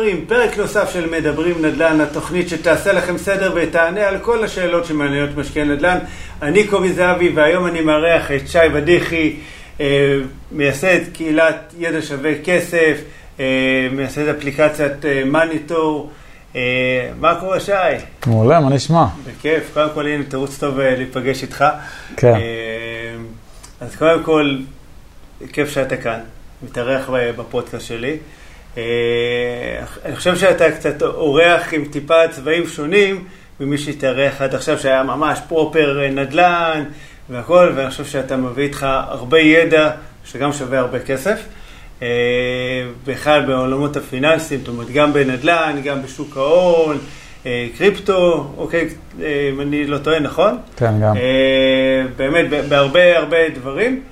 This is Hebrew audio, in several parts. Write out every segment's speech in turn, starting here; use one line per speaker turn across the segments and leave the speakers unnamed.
חברים, פרק נוסף של מדברים נדל"ן, התוכנית שתעשה לכם סדר ותענה על כל השאלות שמעניינות משקיעי נדל"ן. אני קובי זהבי והיום אני מארח את שי ודיחי, אה, מייסד קהילת ידע שווה כסף, אה, מייסד אפליקציית מניטור. מה קורה שי?
מעולה, מה נשמע?
בכיף, קודם כל הנה תירוץ טוב להיפגש איתך.
כן.
אז קודם כל, כיף שאתה כאן, מתארח בפודקאסט שלי. אה, אני חושב שאתה קצת אורח עם טיפה צבעים שונים ממי שהתארח עד עכשיו, שהיה ממש proper נדל"ן והכל, ואני חושב שאתה מביא איתך הרבה ידע שגם שווה הרבה כסף. אה, בכלל בעולמות הפיננסיים, זאת אומרת, גם בנדל"ן, גם בשוק ההון, אה, קריפטו, אוקיי, אם אני לא טועה, נכון?
כן, גם.
באמת, בהרבה הרבה דברים.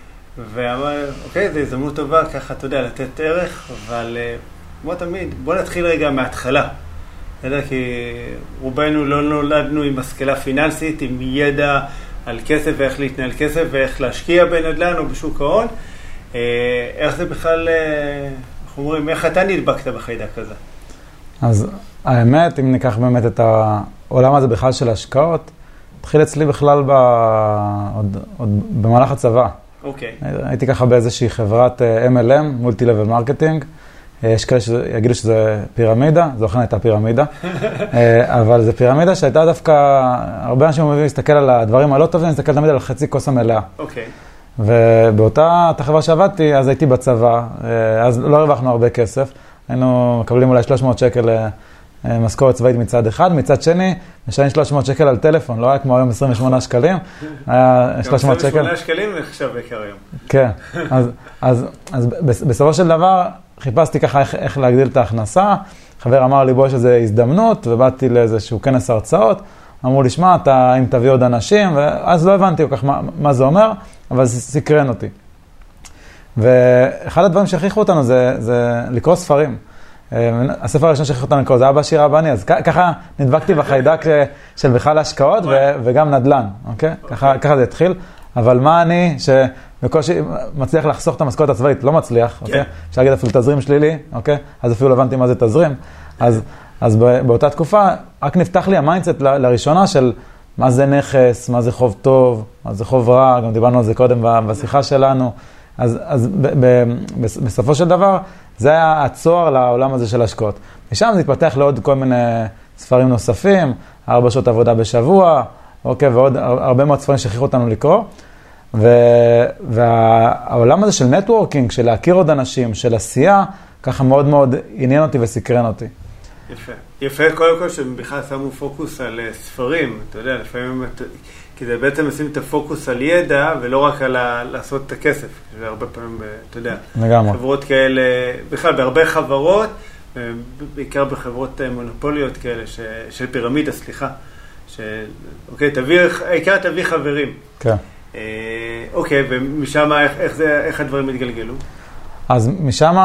ואוקיי, זו הזדמנות טובה ככה, אתה יודע, לתת ערך, אבל כמו תמיד, בוא נתחיל רגע מההתחלה. אתה יודע, כי רובנו לא נולדנו עם השכלה פיננסית, עם ידע על כסף ואיך להתנהל כסף ואיך להשקיע בנדל"ן או בשוק ההון. איך זה בכלל, איך אומרים, איך אתה נדבקת בחיידק הזה?
אז האמת, אם ניקח באמת את העולם הזה בכלל של השקעות, התחיל אצלי בכלל ב... עוד, עוד במהלך הצבא.
אוקיי. Okay.
הייתי ככה באיזושהי חברת MLM, multi-level marketing. יש כאלה שיגידו שזה פירמידה, זו אכן הייתה פירמידה, אבל זו פירמידה שהייתה דווקא, הרבה אנשים אוהבים להסתכל על הדברים הלא טובים, להסתכל תמיד על חצי כוס המלאה.
אוקיי.
ובאותה החברה שעבדתי, אז הייתי בצבא, אז לא הרווחנו הרבה כסף, היינו מקבלים אולי 300 שקל משכורת צבאית מצד אחד, מצד שני, משלמים 300 שקל על טלפון, לא היה כמו היום 28 שקלים,
היה 300 שקל. 28 שקלים נחשב יקר היום.
כן, אז בסופו של דבר, חיפשתי ככה איך, איך להגדיל את ההכנסה, חבר אמר לי בוא יש איזו הזדמנות, ובאתי לאיזשהו כנס הרצאות, אמרו לי, שמע, אתה, אם תביא עוד אנשים, ואז לא הבנתי כל כך מה, מה זה אומר, אבל זה סקרן אותי. ואחד הדברים שהכריחו אותנו זה, זה לקרוא ספרים. הספר הראשון שהכריחו אותנו לקרוא זה אבא עשיר אבא עני, אז ככה נדבקתי בחיידק של בכלל השקעות וגם נדל"ן, אוקיי? ככה, זה התחיל. אבל מה אני, שבקושי מצליח לחסוך את המשכורת הצבאית, לא מצליח, אוקיי? אפשר להגיד אפילו תזרים שלילי, אוקיי? אז אפילו לא הבנתי מה זה תזרים. אז, אז באותה תקופה, רק נפתח לי ה mindset לראשונה של מה זה נכס, מה זה חוב טוב, מה זה חוב רע, גם דיברנו על זה קודם בשיחה שלנו. אז, אז ב, ב, בסופו של דבר, זה היה הצוהר לעולם הזה של השקעות. משם זה התפתח לעוד כל מיני ספרים נוספים, ארבע שעות עבודה בשבוע, אוקיי, ועוד הרבה מאוד ספרים שהכריחו אותנו לקרוא. והעולם הזה של נטוורקינג, של להכיר עוד אנשים, של עשייה, ככה מאוד מאוד עניין אותי וסקרן אותי.
יפה. יפה, קודם כל שהם בכלל שמו פוקוס על ספרים, אתה יודע, לפעמים, כדי בעצם לשים את הפוקוס על ידע, ולא רק על לעשות את הכסף, שזה הרבה פעמים, אתה יודע,
לגמרי.
חברות כאלה, בכלל בהרבה חברות, בעיקר בחברות מונופוליות כאלה, ש, של פירמידה, סליחה, של, אוקיי, תביא, העיקר תביא חברים.
כן.
אוקיי, ומשם איך, איך, זה, איך הדברים התגלגלו?
אז משם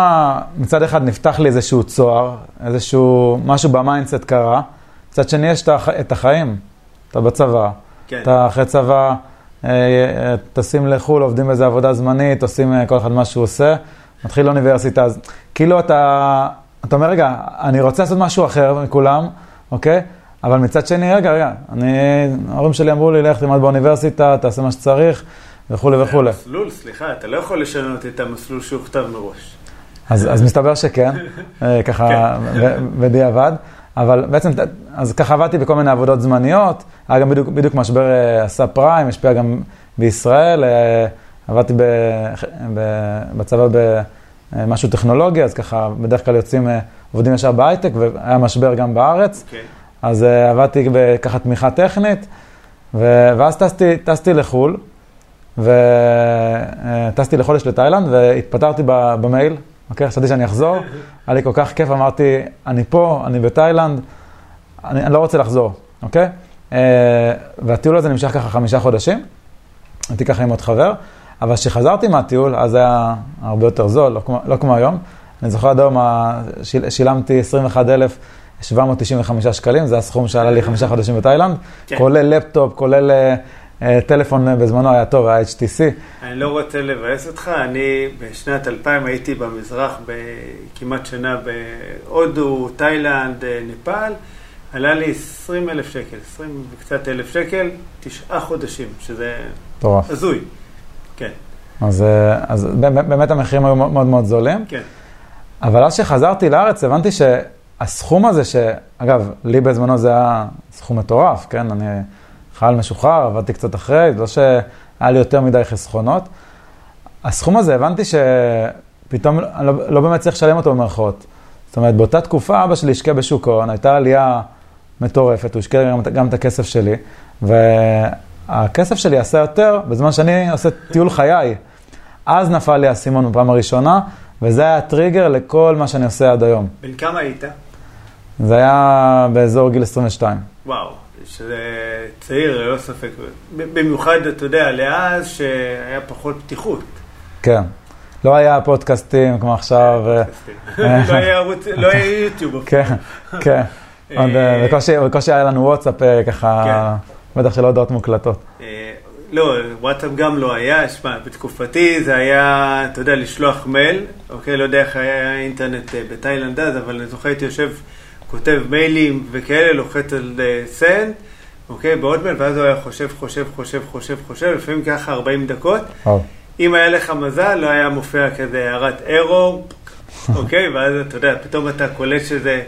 מצד אחד נפתח לי איזשהו צוהר, איזשהו משהו ב mindset קרה, מצד שני יש את החיים, אתה בצבא,
כן.
אתה אחרי צבא, טסים לחו"ל, עובדים באיזה עבודה זמנית, עושים כל אחד מה שהוא עושה, מתחיל לאוניברסיטה, אז כאילו אתה, אתה אומר, רגע, אני רוצה לעשות משהו אחר מכולם, אוקיי? אבל מצד שני, רגע, רגע, אני, ההורים שלי אמרו לי, לך תלמד באוניברסיטה, תעשה מה שצריך, וכולי וכולי.
מסלול, סליחה, אתה לא יכול לשנות את המסלול שהוכתב מראש.
אז, אז מסתבר שכן, ככה בדיעבד, אבל בעצם, אז ככה עבדתי בכל מיני עבודות זמניות, היה גם בדיוק, בדיוק משבר עשה פריים, השפיע גם בישראל, עבדתי ב, ב, בצבא במשהו טכנולוגי, אז ככה בדרך כלל יוצאים, עובדים ישר בהייטק, והיה משבר גם בארץ.
Okay.
אז uh, עבדתי בככה תמיכה טכנית, ו... ואז טסתי, טסתי לחו"ל, וטסתי לחודש לתאילנד, והתפטרתי במייל, אוקיי? חשבתי שאני אחזור, היה לי כל כך כיף, אמרתי, אני פה, אני בתאילנד, אני, אני לא רוצה לחזור, אוקיי? Uh, והטיול הזה נמשך ככה חמישה חודשים, הייתי ככה עם עוד חבר, אבל כשחזרתי מהטיול, אז היה הרבה יותר זול, לא כמו, לא כמו היום. אני זוכר עד היום, שיל, שילמתי 21,000 795 שקלים, זה הסכום שעלה לי חמישה חודשים בתאילנד, כן. כולל לפטופ, כולל אה, טלפון אה, בזמנו היה טוב, היה HTC.
אני לא רוצה לבאס אותך, אני בשנת 2000 הייתי במזרח כמעט שנה בהודו, תאילנד, אה, נפאל. עלה לי 20 אלף שקל, 20 וקצת אלף שקל, תשעה חודשים, שזה
מטורף.
הזוי. כן.
אז, אז באמת המחירים היו מאוד מאוד זולים.
כן.
אבל אז שחזרתי לארץ הבנתי שהסכום הזה, שאגב, לי בזמנו זה היה סכום מטורף, כן? אני חייל משוחרר, עבדתי קצת אחרי, לא שהיה לי יותר מדי חסכונות. הסכום הזה, הבנתי שפתאום אני לא, לא באמת צריך לשלם אותו במרכאות. זאת אומרת, באותה תקופה אבא שלי השקיע בשוק ההון, הייתה עלייה מטורפת, הוא השקיע גם, גם את הכסף שלי, והכסף שלי עשה יותר בזמן שאני עושה טיול חיי. אז נפל לי האסימון בפעם הראשונה, וזה היה הטריגר לכל מה שאני עושה עד היום.
בן כמה היית?
זה היה באזור גיל 22.
וואו, שזה צעיר, ללא ספק. במיוחד, אתה יודע, לאז שהיה פחות פתיחות.
כן. לא היה פודקאסטים כמו עכשיו.
לא היה ערוץ, לא היה יוטיוב.
כן, כן. אה, בקושי היה לנו וואטסאפ אה, ככה, כן. בטח של הודעות מוקלטות.
אה, לא, וואטסאפ גם לא היה, שמע, בתקופתי זה היה, אתה יודע, לשלוח מייל, אוקיי, לא יודע איך היה אינטרנט בתאילנד אז, אבל אני זוכר הייתי יושב, כותב מיילים וכאלה, לוחץ על send, אוקיי, בעוד מייל, ואז הוא היה חושב, חושב, חושב, חושב, חושב, לפעמים ככה 40 דקות. אם היה לך מזל, לא היה מופיע כזה הערת ארור, אוקיי? ואז אתה יודע, פתאום אתה קולט שזה,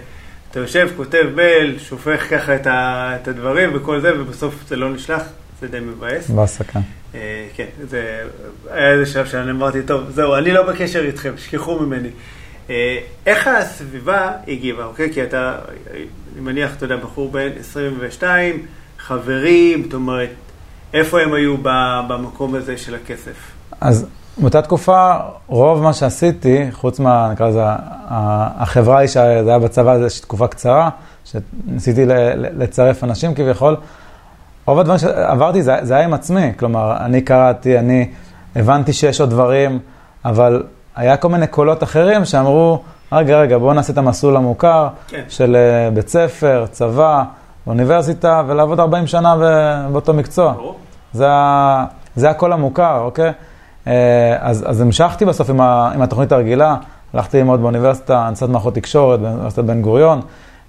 אתה יושב, כותב מייל, שופך ככה את, ה, את הדברים וכל זה, ובסוף זה לא נשלח, זה די מבאס.
בעסה.
אה, כן, זה, היה איזה שלב שאני אמרתי, טוב, זהו, אני לא בקשר איתכם, שכחו ממני. אה, איך הסביבה הגיבה, אוקיי? כי אתה, אני מניח, אתה יודע, בחור בן 22, חברים, זאת אומרת, איפה הם היו במקום הזה של הכסף?
אז באותה תקופה, רוב מה שעשיתי, חוץ מה, נקרא לזה, החברה היא שזה היה בצבא, זו תקופה קצרה, שניסיתי לצרף אנשים כביכול, רוב הדברים שעברתי זה, זה היה עם עצמי, כלומר, אני קראתי, אני הבנתי שיש עוד דברים, אבל היה כל מיני קולות אחרים שאמרו, רגע, רגע, בואו נעשה את המסלול המוכר כן. של אה, בית ספר, צבא, אוניברסיטה, ולעבוד 40 שנה באותו מקצוע. זה, זה הקול המוכר, אוקיי? אה, אז, אז המשכתי בסוף עם, ה, עם התוכנית הרגילה, הלכתי ללמוד באוניברסיטה, הנדסת מערכות תקשורת, באוניברסיטת בן גוריון.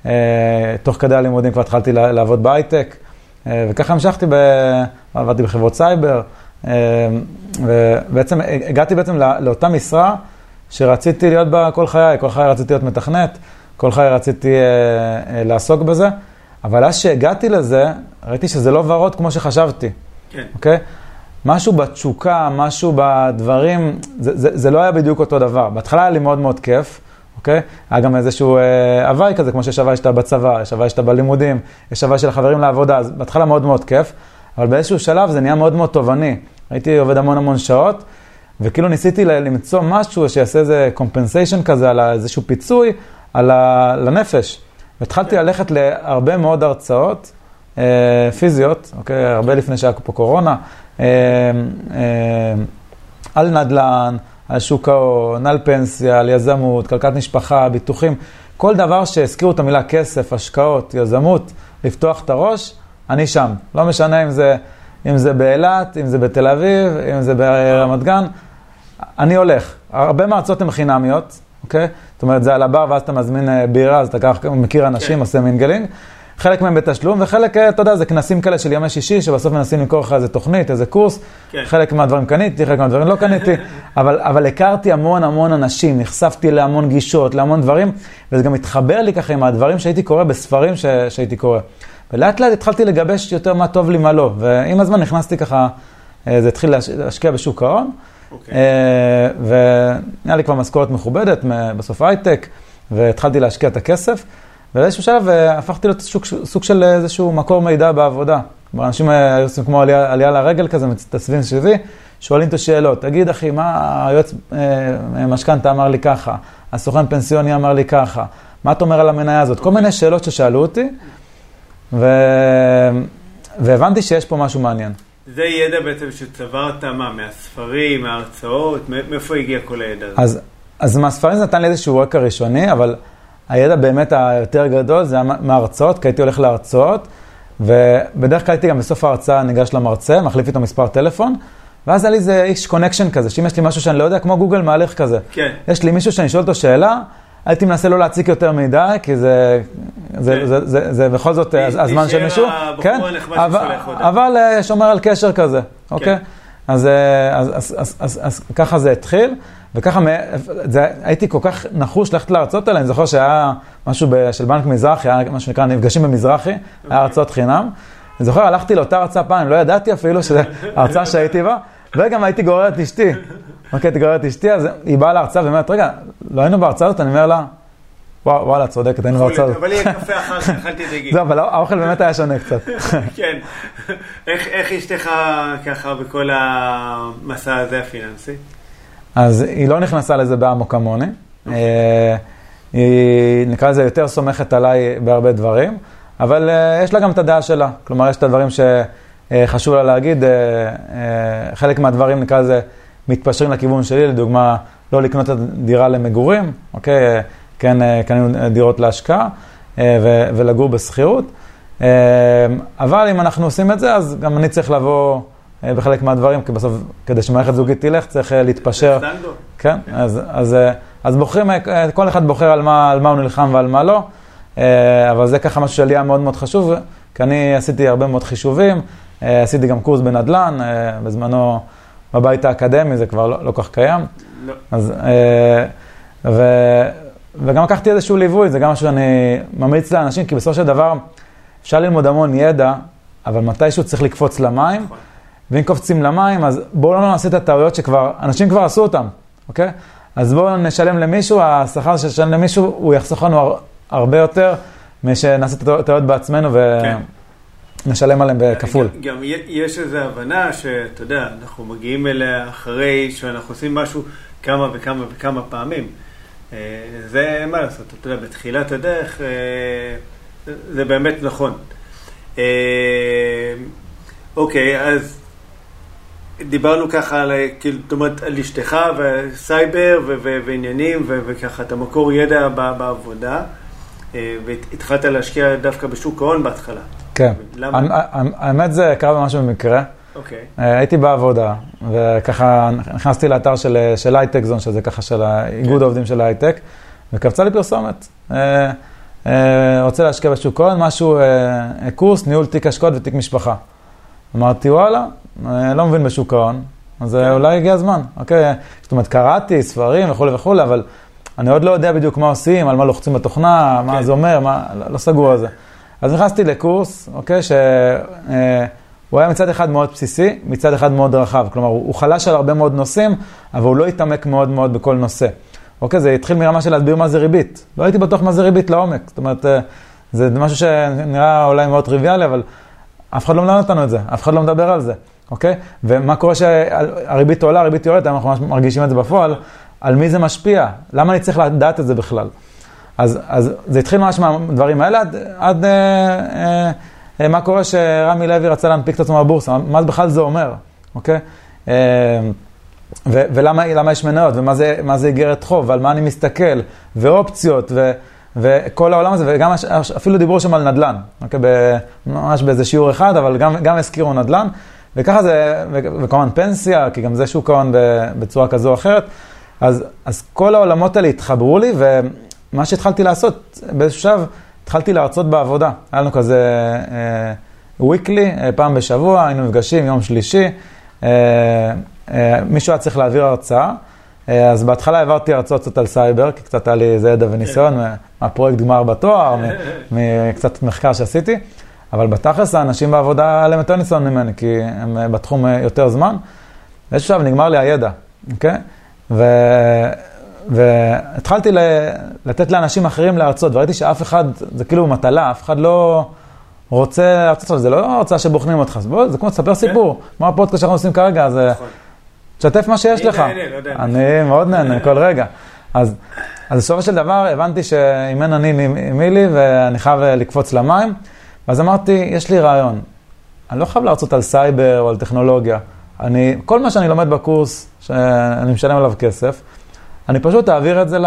אה, תוך כדי הלימודים כבר התחלתי לעבוד בהייטק, וככה המשכתי, ב... עבדתי בחברות סייבר, ובעצם הגעתי בעצם לאותה משרה שרציתי להיות בה כל חיי, כל חיי רציתי להיות מתכנת, כל חיי רציתי לעסוק בזה, אבל אז שהגעתי לזה, ראיתי שזה לא ורוד כמו שחשבתי, כן. אוקיי? משהו בתשוקה, משהו בדברים, זה, זה, זה לא היה בדיוק אותו דבר. בהתחלה היה לי מאוד מאוד כיף, אוקיי? היה גם איזשהו אה, הוואי כזה, כמו שיש הוואי שאתה בצבא, יש הוואי שאתה בלימודים, יש הוואי של החברים לעבודה, אז בהתחלה מאוד מאוד כיף, אבל באיזשהו שלב זה נהיה מאוד מאוד תובעני. הייתי עובד המון המון שעות, וכאילו ניסיתי למצוא משהו שיעשה איזה compensation כזה, על איזשהו פיצוי, על ה... לנפש. והתחלתי ללכת להרבה מאוד הרצאות אה, פיזיות, אוקיי? הרבה לפני שהיה פה קורונה. אמ, אמ, על נדל"ן, על שוק ההון, על פנסיה, על יזמות, כלכלת משפחה, ביטוחים, כל דבר שהזכירו את המילה כסף, השקעות, יזמות, לפתוח את הראש, אני שם. לא משנה אם זה, אם זה באילת, אם זה בתל אביב, אם זה ברמת גן, אני הולך. הרבה מההרצאות הן חינמיות, אוקיי? זאת אומרת, זה על הבר ואז אתה מזמין אה, בירה, אז אתה ככה מכיר אנשים, כן. עושה mingling. חלק מהם בתשלום, וחלק, אה, אתה יודע, זה כנסים כאלה של ימי שישי, שבסוף מנסים למכור לך איזה תוכנית, איזה קורס. כן. חלק מהדברים קניתי, חלק מהדברים לא קניתי, אבל, אבל הכרתי המון המון אנשים, נחשפתי להמון גישות, להמון דברים, וזה גם התחבר לי ככה עם הדברים שהייתי קורא בספרים ש, שהייתי קורא. ולאט לאט התחלתי לגבש יותר מה טוב לי, מה לא. ועם הזמן נכנסתי ככה, אה, זה התחיל להשקיע בשוק ההון, okay. אוקיי. אה, ונהיה לי כבר משכורת מכובדת, בסוף הייטק, והתחלתי להשקיע את הכסף. ובאיזשהו שלב אה, הפכתי להיות סוג, סוג של איזשהו מקור מידע בעבודה. אנשים היו עושים כמו עלייה, עלייה לרגל כזה, מצטסבים סביבי, שואלים את השאלות, תגיד אחי, מה היועץ אה, משכנתה אמר לי ככה, הסוכן פנסיוני אמר לי ככה, מה אתה אומר על המניה הזאת? כל מיני שאלות ששאלו אותי, ו... והבנתי שיש פה משהו מעניין.
זה ידע בעצם שצברת מה, מהספרים, מההרצאות, מאיפה הגיע כל הידע הזה?
אז, אז מהספרים זה נתן לי איזשהו רקע ראשוני, אבל... הידע באמת היותר גדול זה מההרצאות, כי הייתי הולך להרצאות, ובדרך כלל הייתי גם בסוף ההרצאה ניגש למרצה, מחליף איתו מספר טלפון, ואז היה לי איזה איש connection כזה, שאם יש לי משהו שאני לא יודע, כמו גוגל מהלך כזה.
כן.
יש לי מישהו שאני שואל אותו שאלה, הייתי מנסה לא להציק יותר מדי, כי זה, זה,
כן.
זה, זה, זה בכל זאת
מי-
הזמן של
מי
מישהו. כן, אבל. אבל אה, שומר על קשר כזה, אוקיי? אז, אה, אז, אז, אז, אז, אז ככה זה התחיל, וככה זה, הייתי כל כך נחוש ללכת להרצאות האלה, אני זוכר שהיה משהו ב, של בנק מזרחי, היה מה שנקרא נפגשים במזרחי, היה הרצאות חינם. אני זוכר, הלכתי לאותה הרצאה פעם, לא ידעתי אפילו שזו הרצאה שהייתי בה, וגם הייתי גורר את אשתי. אוקיי, גורר את אשתי, אז היא באה להרצאה ואומרת, רגע, לא היינו בהרצאה הזאת? אני אומר לה, "וואו, וואלה, צודקת, היינו בהרצאה הזאת.
אבל יהיה קפה אחר כך, אכלתי דגים.
זהו, אבל האוכל באמת היה שונה קצת.
כן. איך אשתך ככה בכל המסע הזה הפיננסי?
אז היא לא נכנסה לזה באמו כמוני. אה, היא, נקרא לזה, יותר סומכת עליי בהרבה דברים, אבל אה, יש לה גם את הדעה שלה. כלומר, יש את הדברים שחשוב לה להגיד. אה, אה, חלק מהדברים, נקרא לזה, מתפשרים לכיוון שלי, לדוגמה, לא לקנות את הדירה למגורים, אוקיי? אה, כן, אה, קנינו דירות להשקעה אה, ו- ולגור בשכירות. אה, אבל אם אנחנו עושים את זה, אז גם אני צריך לבוא אה, בחלק מהדברים, כי בסוף, כדי שמערכת זוגית תלך, צריך אה, להתפשר.
סטנדו?
כן, אז, אז, אה, אז בוחרים, אה, כל אחד בוחר על מה, על מה הוא נלחם ועל מה לא, אה, אבל זה ככה משהו שלי היה מאוד מאוד חשוב, כי אני עשיתי הרבה מאוד חישובים, אה, עשיתי גם קורס בנדל"ן, אה, בזמנו בבית האקדמי, זה כבר לא, לא כך קיים,
לא.
אז, אה, ו, וגם לקחתי איזשהו ליווי, זה גם משהו שאני ממליץ לאנשים, כי בסופו של דבר אפשר ללמוד המון ידע, אבל מתישהו צריך לקפוץ למים,
נכון.
ואם קופצים למים, אז בואו לא נעשה את הטעויות שכבר, אנשים כבר עשו אותם, אוקיי? אז בואו נשלם למישהו, השכר שנשלם למישהו, הוא יחסוך לנו הר, הרבה יותר משנעשה את הטעויות בעצמנו
כן.
ונשלם עליהם בכפול.
גם, גם יש איזו הבנה שאתה יודע, אנחנו מגיעים אליה אחרי שאנחנו עושים משהו כמה וכמה וכמה פעמים. אה, זה מה לעשות, אתה יודע, בתחילת הדרך אה, זה- באמת נכון. אה, אוקיי, אז דיברנו ככה על, כאילו, זאת אומרת, על אשתך וסייבר ו- ו- ועניינים ו- וככה, את המקור ידע בעבודה, והתחלת להשקיע דווקא בשוק ההון בהתחלה.
כן.
למה?
האמ- האמת זה קרה ממש במקרה.
אוקיי.
אה, הייתי בעבודה, וככה נכנסתי לאתר של, הייטק זון, שזה ככה של איגוד העובדים של הייטק, וקפצה לי פרסומת. אה, אה, רוצה להשקיע בשוק ההון, משהו, קורס, ניהול תיק השקעות ותיק משפחה. אמרתי, וואלה, לא מבין בשוק ההון, אז אולי הגיע הזמן, אוקיי? זאת אומרת, קראתי ספרים וכולי וכולי, אבל אני עוד לא יודע בדיוק מה עושים, על מה לוחצים בתוכנה, מה
כן.
זה אומר, מה, לא, לא סגור על זה. אז נכנסתי לקורס, אוקיי, שהוא היה מצד אחד מאוד בסיסי, מצד אחד מאוד רחב. כלומר, הוא חלש על הרבה מאוד נושאים, אבל הוא לא התעמק מאוד מאוד בכל נושא. אוקיי, זה התחיל מרמה של להסביר מה זה ריבית. לא הייתי בטוח מה זה ריבית לעומק. זאת אומרת, אה, זה משהו שנראה אולי מאוד טריוויאלי, אבל אף אחד לא מלמד אותנו את זה, אף אחד לא מדבר על זה, אוקיי? ומה קורה שהריבית עולה, הריבית יורדת, אנחנו ממש מרגישים את זה בפועל, על מי זה משפיע? למה אני צריך לדעת את זה בכלל? אז, אז זה התחיל ממש מהדברים האלה, עד, עד אה, אה, אה, מה קורה שרמי לוי רצה להנפיק את עצמו בבורסה, מה בכלל זה אומר, אוקיי? אה, ו, ולמה למה יש מניות, ומה זה, איגרת חוב, ועל מה אני מסתכל, ואופציות, ו, וכל העולם הזה, וגם אפילו דיברו שם על נדל"ן, אוקיי? ב, ממש באיזה שיעור אחד, אבל גם, גם הזכירו נדל"ן, וככה זה, ו, וכמובן פנסיה, כי גם זה שוק ההון בצורה כזו או אחרת. אז, אז כל העולמות האלה התחברו לי, ומה שהתחלתי לעשות, באיזשהו שלב התחלתי להרצות בעבודה. היה לנו כזה וויקלי, אה, פעם בשבוע, היינו נפגשים יום שלישי, אה, אה, מישהו היה צריך להעביר הרצאה, אה, אז בהתחלה העברתי הרצאות קצת על סייבר, כי קצת היה לי איזה ידע וניסיון מה- מהפרויקט גמר בתואר, מקצת מחקר שעשיתי, אבל בתכלס האנשים בעבודה היה להם יותר ניסיון ממני, כי הם אה, בתחום אה, יותר זמן. באיזשהו שלב נגמר לי הידע, אוקיי? ו... והתחלתי ל... לתת לאנשים אחרים להרצות, וראיתי שאף אחד, זה כאילו מטלה, אף אחד לא רוצה להרצות זה, לא הרצאה שבוחנים אותך, בוא, זה כמו לספר סיפור, כמו הפודקאסט שאנחנו עושים כרגע, אז אה,
נכון.
תשתף מה שיש
אני
לך.
נהנה, לא.
אני מאוד נהנה כל רגע. אז, אז בסופו של דבר הבנתי שאם אין אני מי לי ואני חייב אה, לקפוץ למים, ואז אמרתי, יש לי רעיון, אני לא חייב להרצות על סייבר או על טכנולוגיה. אני, כל מה שאני לומד בקורס, שאני משלם עליו כסף, אני פשוט אעביר את זה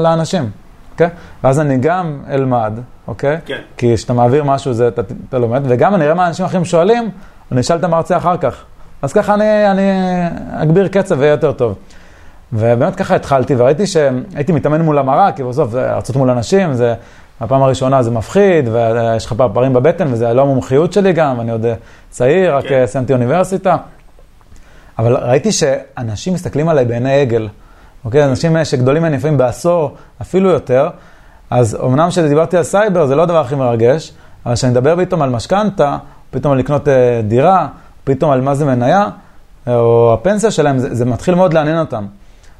לאנשים, אוקיי? ואז אני גם אלמד, אוקיי?
כן.
כי כשאתה מעביר משהו, זה, אתה, אתה לומד, וגם אני אראה מה אנשים אחרים שואלים, אני אשאל את המרצה אחר כך. אז ככה אני, אני אגביר קצב ויהיה יותר טוב. ובאמת ככה התחלתי, וראיתי שהייתי מתאמן מול המראה, כי בסוף זה הרצות מול אנשים, זה, הפעם הראשונה זה מפחיד, ויש לך פערים בבטן, וזה לא המומחיות שלי גם, אני עוד צעיר, רק
כן.
סיימתי אוניברסיטה. אבל ראיתי שאנשים מסתכלים עליי בעיני עגל, אוקיי? אנשים שגדולים ממני לפעמים בעשור, אפילו יותר, אז אמנם כשדיברתי על סייבר זה לא הדבר הכי מרגש, אבל כשאני מדבר פתאום על משכנתה, פתאום על לקנות אה, דירה, פתאום על מה זה מניה, או הפנסיה שלהם, זה, זה מתחיל מאוד לעניין אותם,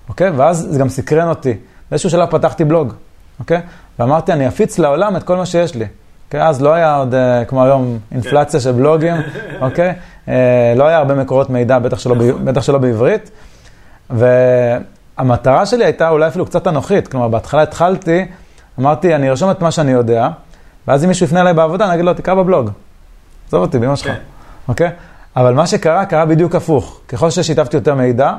אוקיי? ואז זה גם סקרן אותי. באיזשהו שלב פתחתי בלוג, אוקיי? ואמרתי, אני אפיץ לעולם את כל מה שיש לי. אוקיי? אז לא היה עוד, אה, כמו היום, אינפלציה של בלוגים, אוקיי? אה, לא היה הרבה מקורות מידע, בטח שלא, ב- בטח שלא בעברית. והמטרה שלי הייתה אולי אפילו קצת אנוכית, כלומר, בהתחלה התחלתי, אמרתי, אני ארשום את מה שאני יודע, ואז אם מישהו יפנה אליי בעבודה, אני אגיד לו, תקרא בבלוג. עזוב אותי, באמא שלך,
כן.
אוקיי? אבל מה שקרה, קרה בדיוק הפוך. ככל ששיתפתי יותר מידע,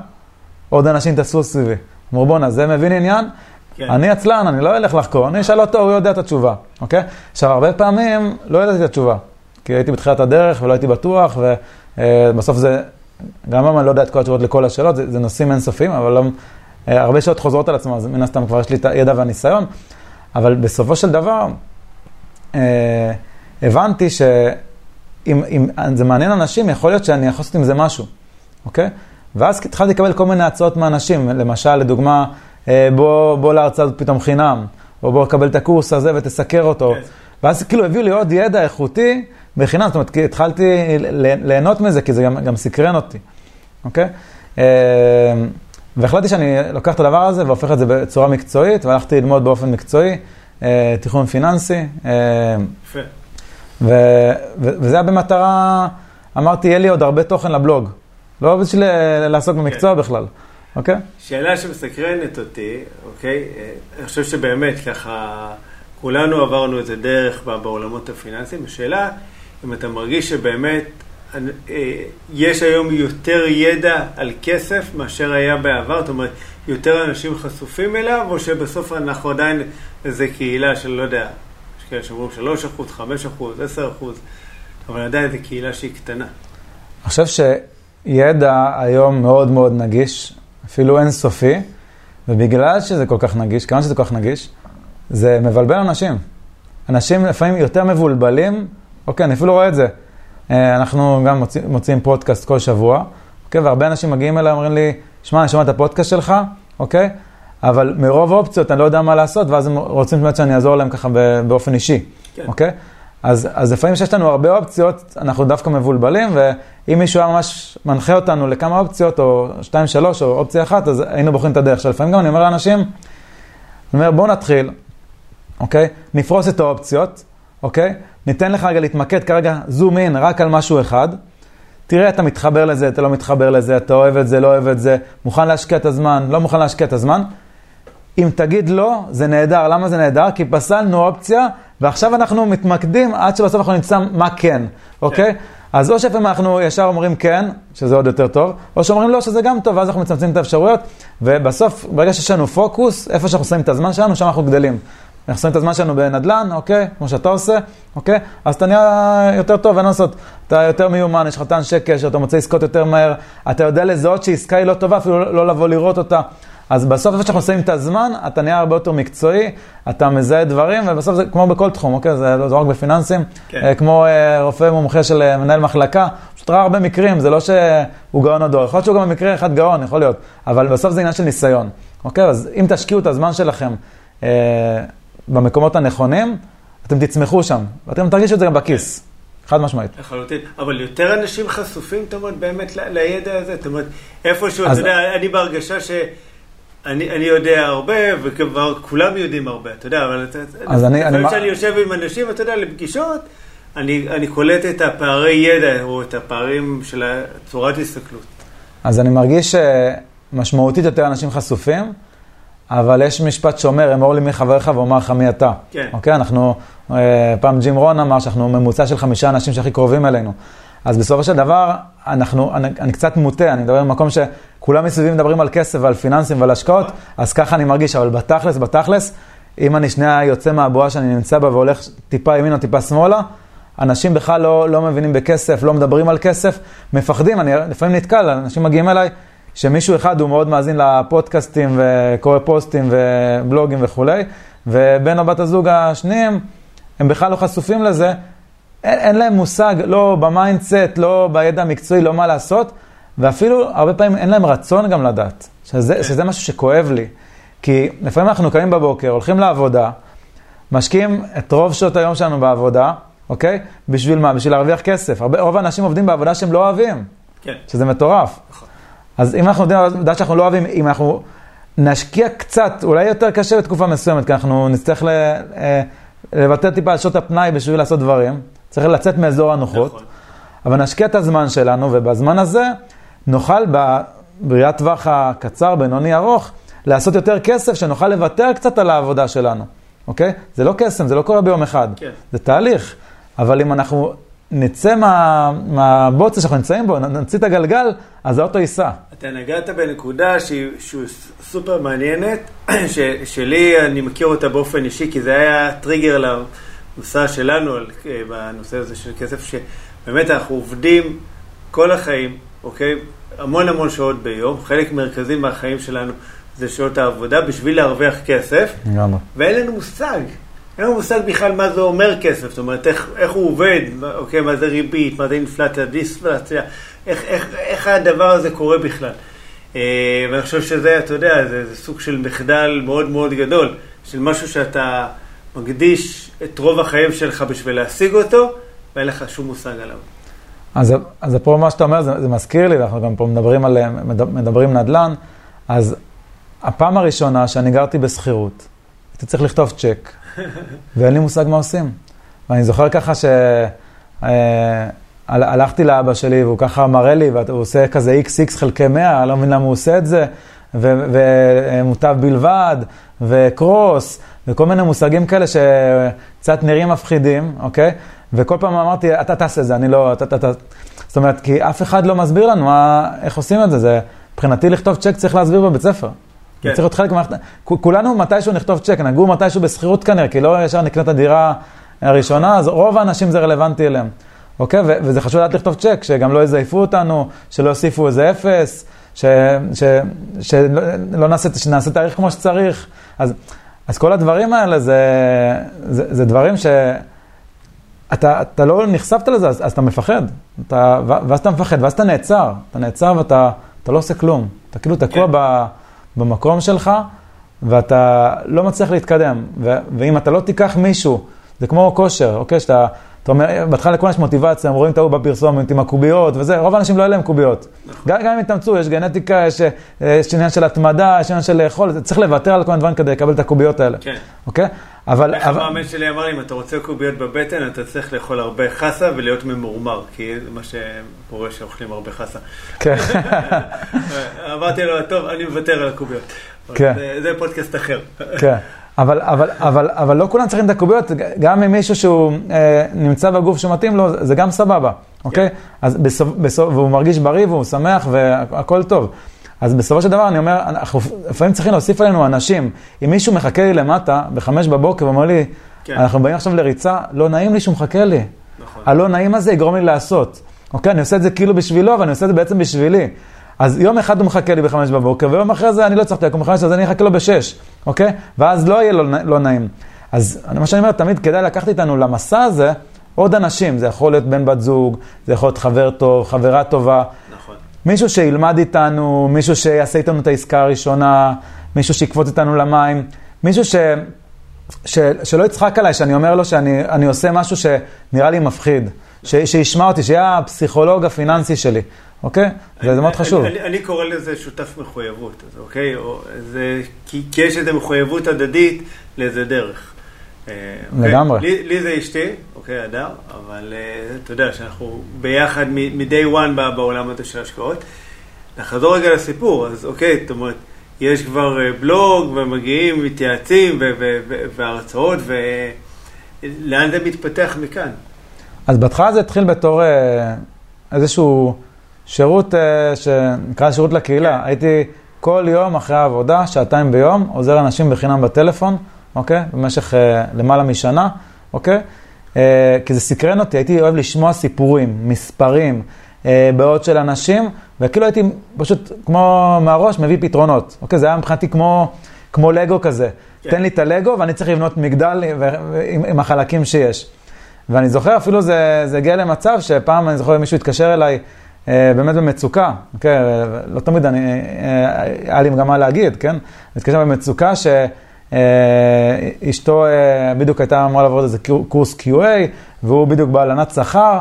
עוד אנשים טסו סביבי. אמרו, בואנה, זה מבין עניין?
כן.
אני עצלן, אני לא אלך לחקור, אני אשאל אותו, הוא יודע את התשובה, אוקיי? עכשיו, הרבה פעמים לא ידעתי את התשובה, כי הייתי בתחילת הדרך ולא הייתי בטוח, ובסוף זה, גם אם אני לא יודע את כל התשובות לכל השאלות, זה, זה נושאים אינסופיים, אבל לא, אה, הרבה שאלות חוזרות על עצמן, אז מן הסתם כבר יש לי את הידע והניסיון, אבל בסופו של דבר, אה, הבנתי שאם אם זה מעניין אנשים, יכול להיות שאני יכול לעשות עם זה משהו, אוקיי? ואז התחלתי לקבל כל מיני הצעות מאנשים, למשל, לדוגמה, אה, בוא, בוא להרצאה הזאת פתאום חינם, או בוא קבל את הקורס הזה ותסקר אותו.
כן.
ואז כאילו הביאו לי עוד ידע איכותי בחינם, זאת אומרת, כי התחלתי ליהנות מזה, כי זה גם, גם סקרן אותי, אוקיי? אה, והחלטתי שאני לוקח את הדבר הזה והופך את זה בצורה מקצועית, והלכתי ללמוד באופן מקצועי, אה, תכנון פיננסי, אה,
יפה.
ו- ו- וזה היה במטרה, אמרתי, יהיה לי עוד הרבה תוכן לבלוג. לא בשביל אה, לעסוק במקצוע בכלל, אוקיי?
שאלה שמסקרנת אותי, אוקיי? אה, אני חושב שבאמת ככה, כולנו עברנו את זה דרך בעולמות הפיננסיים. השאלה, אם אתה מרגיש שבאמת יש היום יותר ידע על כסף מאשר היה בעבר, זאת אומרת, יותר אנשים חשופים אליו, או שבסוף אנחנו עדיין איזה קהילה של, לא יודע, יש כאלה שאומרים 3 אחוז, 5 אחוז, 10 אחוז, אבל עדיין זו קהילה שהיא קטנה.
אני חושב שידע היום מאוד מאוד נגיש, אפילו אינסופי, ובגלל שזה כל כך נגיש, כיוון שזה כל כך נגיש, זה מבלבל אנשים. אנשים לפעמים יותר מבולבלים, אוקיי, אני אפילו רואה את זה. אה, אנחנו גם מוציא, מוציאים פודקאסט כל שבוע, אוקיי, והרבה אנשים מגיעים אליי, אומרים לי, שמע, אני שומע את הפודקאסט שלך, אוקיי, אבל מרוב אופציות אני לא יודע מה לעשות, ואז הם רוצים באמת שאני אעזור להם ככה באופן אישי,
כן.
אוקיי? אז, אז לפעמים שיש לנו הרבה אופציות, אנחנו דווקא מבולבלים, ואם מישהו היה ממש מנחה אותנו לכמה אופציות, או שתיים, שלוש, או אופציה אחת, אז היינו בוחרים את הדרך. שלפעמים גם אני אומר לאנשים, אני אומר, בואו נתחיל, אוקיי? נפרוס את האופציות, אוקיי? ניתן לך רגע להתמקד כרגע, זום אין, רק על משהו אחד. תראה, אתה מתחבר לזה, אתה לא מתחבר לזה, אתה אוהב את זה, לא אוהב את זה, מוכן להשקיע את הזמן, לא מוכן להשקיע את הזמן. אם תגיד לא, זה נהדר. למה זה נהדר? כי פסלנו אופציה, ועכשיו אנחנו מתמקדים עד שבסוף אנחנו נמצא מה כן, אוקיי? אז או שלפעמים אנחנו ישר אומרים כן, שזה עוד יותר טוב, או שאומרים לא, שזה גם טוב, ואז אנחנו מצמצמים את האפשרויות, ובסוף, ברגע שיש לנו פוקוס, איפה שאנחנו שמים את הזמן שלנו, שם אנחנו גדלים. אנחנו שמים את הזמן שלנו בנדל"ן, אוקיי? כמו שאתה עושה, אוקיי? אז אתה נהיה יותר טוב, אין מה לעשות. אתה יותר מיומן, יש לך האנשי קשר, אתה מוצא עסקות יותר מהר, אתה יודע לזהות שעסקה היא לא טובה, אפילו לא, לא לבוא לראות אותה. אז בסוף איפה שאנחנו שמים את הזמן, אתה נהיה הרבה יותר מקצועי, אתה מזהה דברים, ובסוף זה כמו בכל תחום, אוקיי? זה לא זה לא רק בפיננסים,
כן.
אה, כמו אה, רופא מומחה של אה, מנהל מחלקה, פשוט ראה הרבה מקרים, זה לא שהוא גאון הדור, יכול להיות שהוא גם במקרה אחד גאון, יכול להיות, אבל בסוף זה עניין של ניסיון, אוקיי? אז אם תשקיעו את הזמן שלכם אה, במקומות הנכונים, אתם תצמחו שם, ואתם תרגישו את זה גם בכיס, חד משמעית.
לחלוטין, אבל יותר אנשים חשופים, זאת אומרת, באמת ל- לידע הזה, זאת אומרת, איפשהו,
אז-
אתה יודע, אני בהרגשה שאני אני יודע הרבה, וכבר כולם יודעים הרבה, אתה יודע, אבל אתה-
אז אני- אני
לפעמים כשאני יושב עם אנשים, אתה יודע, לפגישות, אני, אני קולט את הפערי ידע, או את הפערים של צורת הסתכלות.
אז אני מרגיש שמשמעותית יותר אנשים חשופים, אבל יש משפט שאומר, אמור לי מי חברך ואומר לך מי אתה.
כן.
אוקיי? אנחנו, אה, פעם ג'ים רון אמר שאנחנו ממוצע של חמישה אנשים שהכי קרובים אלינו. אז בסופו של דבר, אנחנו, אני, אני קצת מוטה, אני מדבר במקום שכולם מסביבי מדברים על כסף ועל פיננסים ועל השקעות, אז ככה אני מרגיש, אבל בתכלס, בתכלס, אם אני שנייה יוצא מהבועה שאני נמצא בה והולך טיפה ימינה, טיפה שמאלה, אנשים בכלל לא, לא מבינים בכסף, לא מדברים על כסף, מפחדים, אני לפעמים נתקל, אנשים מגיעים אליי, שמישהו אחד הוא מאוד מאזין לפודקאסטים וקורא פוסטים ובלוגים וכולי, ובן או בת הזוג השניים, הם בכלל לא חשופים לזה, אין, אין להם מושג, לא ב mindset, לא בידע המקצועי, לא מה לעשות, ואפילו הרבה פעמים אין להם רצון גם לדעת, שזה, שזה משהו שכואב לי. כי לפעמים אנחנו קמים בבוקר, הולכים לעבודה, משקיעים את רוב שעות היום שלנו בעבודה, אוקיי? בשביל מה? בשביל להרוויח כסף. הרבה, רוב האנשים עובדים בעבודה שהם לא אוהבים.
כן.
שזה מטורף.
נכון.
אז אם אנחנו עובדים בעבודה שאנחנו לא אוהבים, אם אנחנו נשקיע קצת, אולי יותר קשה בתקופה מסוימת, כי אנחנו נצטרך ל, אה, לוותר טיפה על שעות הפנאי בשביל לעשות דברים, צריך לצאת מאזור הנוחות,
נכון.
אבל נשקיע את הזמן שלנו, ובזמן הזה נוכל בראיית טווח הקצר, בינוני, ארוך, לעשות יותר כסף, שנוכל לוותר קצת על העבודה שלנו, אוקיי? זה לא קסם, זה לא קורה ביום אחד,
כן.
זה תהליך. אבל אם אנחנו נצא מה, מהבוצה שאנחנו נמצאים בו, נוציא את הגלגל, אז האוטו ייסע.
אתה נגעת בנקודה שהיא, שהיא סופר מעניינת, ש, שלי, אני מכיר אותה באופן אישי, כי זה היה טריגר למושא שלנו על, אה, בנושא הזה של כסף, שבאמת אנחנו עובדים כל החיים, אוקיי? המון המון שעות ביום, חלק מרכזי מהחיים שלנו זה שעות העבודה בשביל להרוויח כסף. ואין לנו מושג. אין לנו מושג בכלל מה זה אומר כסף, זאת אומרת, איך, איך הוא עובד, אוקיי, מה זה ריבית, מה זה אינפלציה, דיספלציה, איך, איך, איך הדבר הזה קורה בכלל. אה, ואני חושב שזה, אתה יודע, זה, זה סוג של מחדל מאוד מאוד גדול, של משהו שאתה מקדיש את רוב החיים שלך בשביל להשיג אותו, ואין לך שום מושג עליו.
אז, אז פה מה שאתה אומר, זה, זה מזכיר לי, ואנחנו גם פה מדברים על, מדברים נדל"ן, אז הפעם הראשונה שאני גרתי בשכירות, הייתי צריך לכתוב צ'ק, ואין לי מושג מה עושים. ואני זוכר ככה שהלכתי לאבא שלי, והוא ככה מראה לי, והוא עושה כזה XX חלקי 100, אני לא מבין למה הוא עושה את זה, ומוטב בלבד, וקרוס, וכל מיני מושגים כאלה שקצת נראים מפחידים, אוקיי? וכל פעם אמרתי, אתה תעשה את זה, אני לא, אתה, אתה, אתה. זאת אומרת, כי אף אחד לא מסביר לנו מה, איך עושים את זה. זה, מבחינתי לכתוב צ'ק צריך להסביר בבית ספר.
כן.
צריך להיות חלק מהמערכת, כולנו מתישהו נכתוב צ'ק, נגור מתישהו בשכירות כנראה, כי לא ישר נקנה את הדירה הראשונה, אז רוב האנשים זה רלוונטי אליהם. אוקיי? ו- וזה חשוב לדעת לכתוב צ'ק, שגם לא יזייפו אותנו, שלא יוסיפו איזה אפס, שלא ש- שלא לא נעשה, שנעשה תאריך כמו שצריך. אז, אז כל הדברים האלה זה, זה, זה דברים ש... אתה, אתה לא נחשפת לזה, אז, אז אתה מפחד. אתה, ואז אתה מפחד, ואז אתה נעצר. אתה נעצר ואתה אתה לא עושה כלום. אתה כאילו תקוע
כן.
ב, במקום שלך, ואתה לא מצליח להתקדם. ו, ואם אתה לא תיקח מישהו, זה כמו כושר, אוקיי? שאתה, אתה אומר, בהתחלה לכולם יש מוטיבציה, הם רואים את ההוא בפרסומת עם הקוביות וזה, רוב האנשים לא יהיה להם קוביות. גם, גם אם יתאמצו, יש גנטיקה, יש, אה, יש עניין של התמדה, יש עניין של לאכול, צריך לוותר על כל מיני דברים כדי לקבל את הקוביות האלה.
כן.
אוקיי? אבל...
איך המאמן שלי אמר לי, אם אתה רוצה קוביות בבטן, אתה צריך לאכול הרבה חסה ולהיות ממורמר, כי זה מה שקורה שאוכלים הרבה חסה.
כן.
אמרתי לו, טוב, אני מוותר על הקוביות.
כן.
זה- זה פודקאסט אחר.
כן, אבל, אבל, אבל, אבל לא כולם צריכים את הקוביות, גם אם מישהו שהוא אה, נמצא בגוף שמתאים לו, זה גם סבבה, אוקיי? אז בסוף, בסוף, והוא מרגיש בריא והוא שמח והכל טוב. אז בסופו של דבר אני אומר, אנחנו לפעמים צריכים להוסיף עלינו אנשים. אם מישהו מחכה לי למטה בחמש בבוקר ואומר לי,
כן.
אנחנו באים עכשיו לריצה, לא נעים לי שהוא מחכה לי.
נכון.
הלא נעים הזה יגרום לי לעשות. אוקיי, אני עושה את זה כאילו בשבילו, אבל אני עושה את זה בעצם בשבילי. אז יום אחד הוא מחכה לי בחמש בבוקר, ויום אחרי זה אני לא צריך לקום בחמש, אז אני אחכה לו בשש, אוקיי? ואז לא יהיה לו לא נעים. אז מה שאני אומר, תמיד כדאי לקחת איתנו למסע הזה עוד אנשים. זה יכול להיות בן בת זוג, זה יכול להיות חבר טוב, חברה טובה. מישהו שילמד איתנו, מישהו שיעשה איתנו את העסקה הראשונה, מישהו שיקפוץ איתנו למים, מישהו ש, ש, שלא יצחק עליי שאני אומר לו שאני אני עושה משהו שנראה לי מפחיד, ש, שישמע אותי, שיהיה הפסיכולוג הפיננסי שלי, אוקיי? זה, זה מאוד
אני-
חשוב.
אני, אני קורא לזה שותף מחויבות, אז אוקיי? או, זה, כי, כי יש איזו מחויבות הדדית לאיזה דרך. אה, אוקיי?
לגמרי.
לי, לי זה אשתי, אוקיי, הדר, אבל אה, אתה יודע שאנחנו ביחד מ-day one בעולם הזה של השקעות. נחזור רגע לסיפור, אז אוקיי, זאת אומרת, יש כבר אה, בלוג ומגיעים, מתייעצים והרצאות, ולאן זה מתפתח מכאן?
אז בהתחלה זה התחיל בתור אה, איזשהו שירות, שנקרא שירות לקהילה. הייתי כל יום אחרי העבודה, שעתיים ביום, עוזר לאנשים בחינם בטלפון, אוקיי? במשך למעלה משנה, אוקיי? אה, כי זה סקרן אותי, הייתי אוהב לשמוע סיפורים, מספרים, אה, בעיות של אנשים, וכאילו הייתי פשוט כמו מהראש מביא פתרונות. אוקיי? זה היה מבחינתי כמו, כמו לגו כזה. כן. תן לי את הלגו ואני צריך לבנות מגדל עם, עם החלקים שיש. ואני זוכר, אפילו זה, זה הגיע למצב שפעם, אני זוכר, מישהו התקשר אליי, אה, באמת במצוקה, כן, לא תמיד אני, אה, היה לי גם מה להגיד, כן? התקשר במצוקה שאשתו אה, בדיוק הייתה אמורה לעבור איזה קורס QA, והוא בדיוק בהלנת שכר,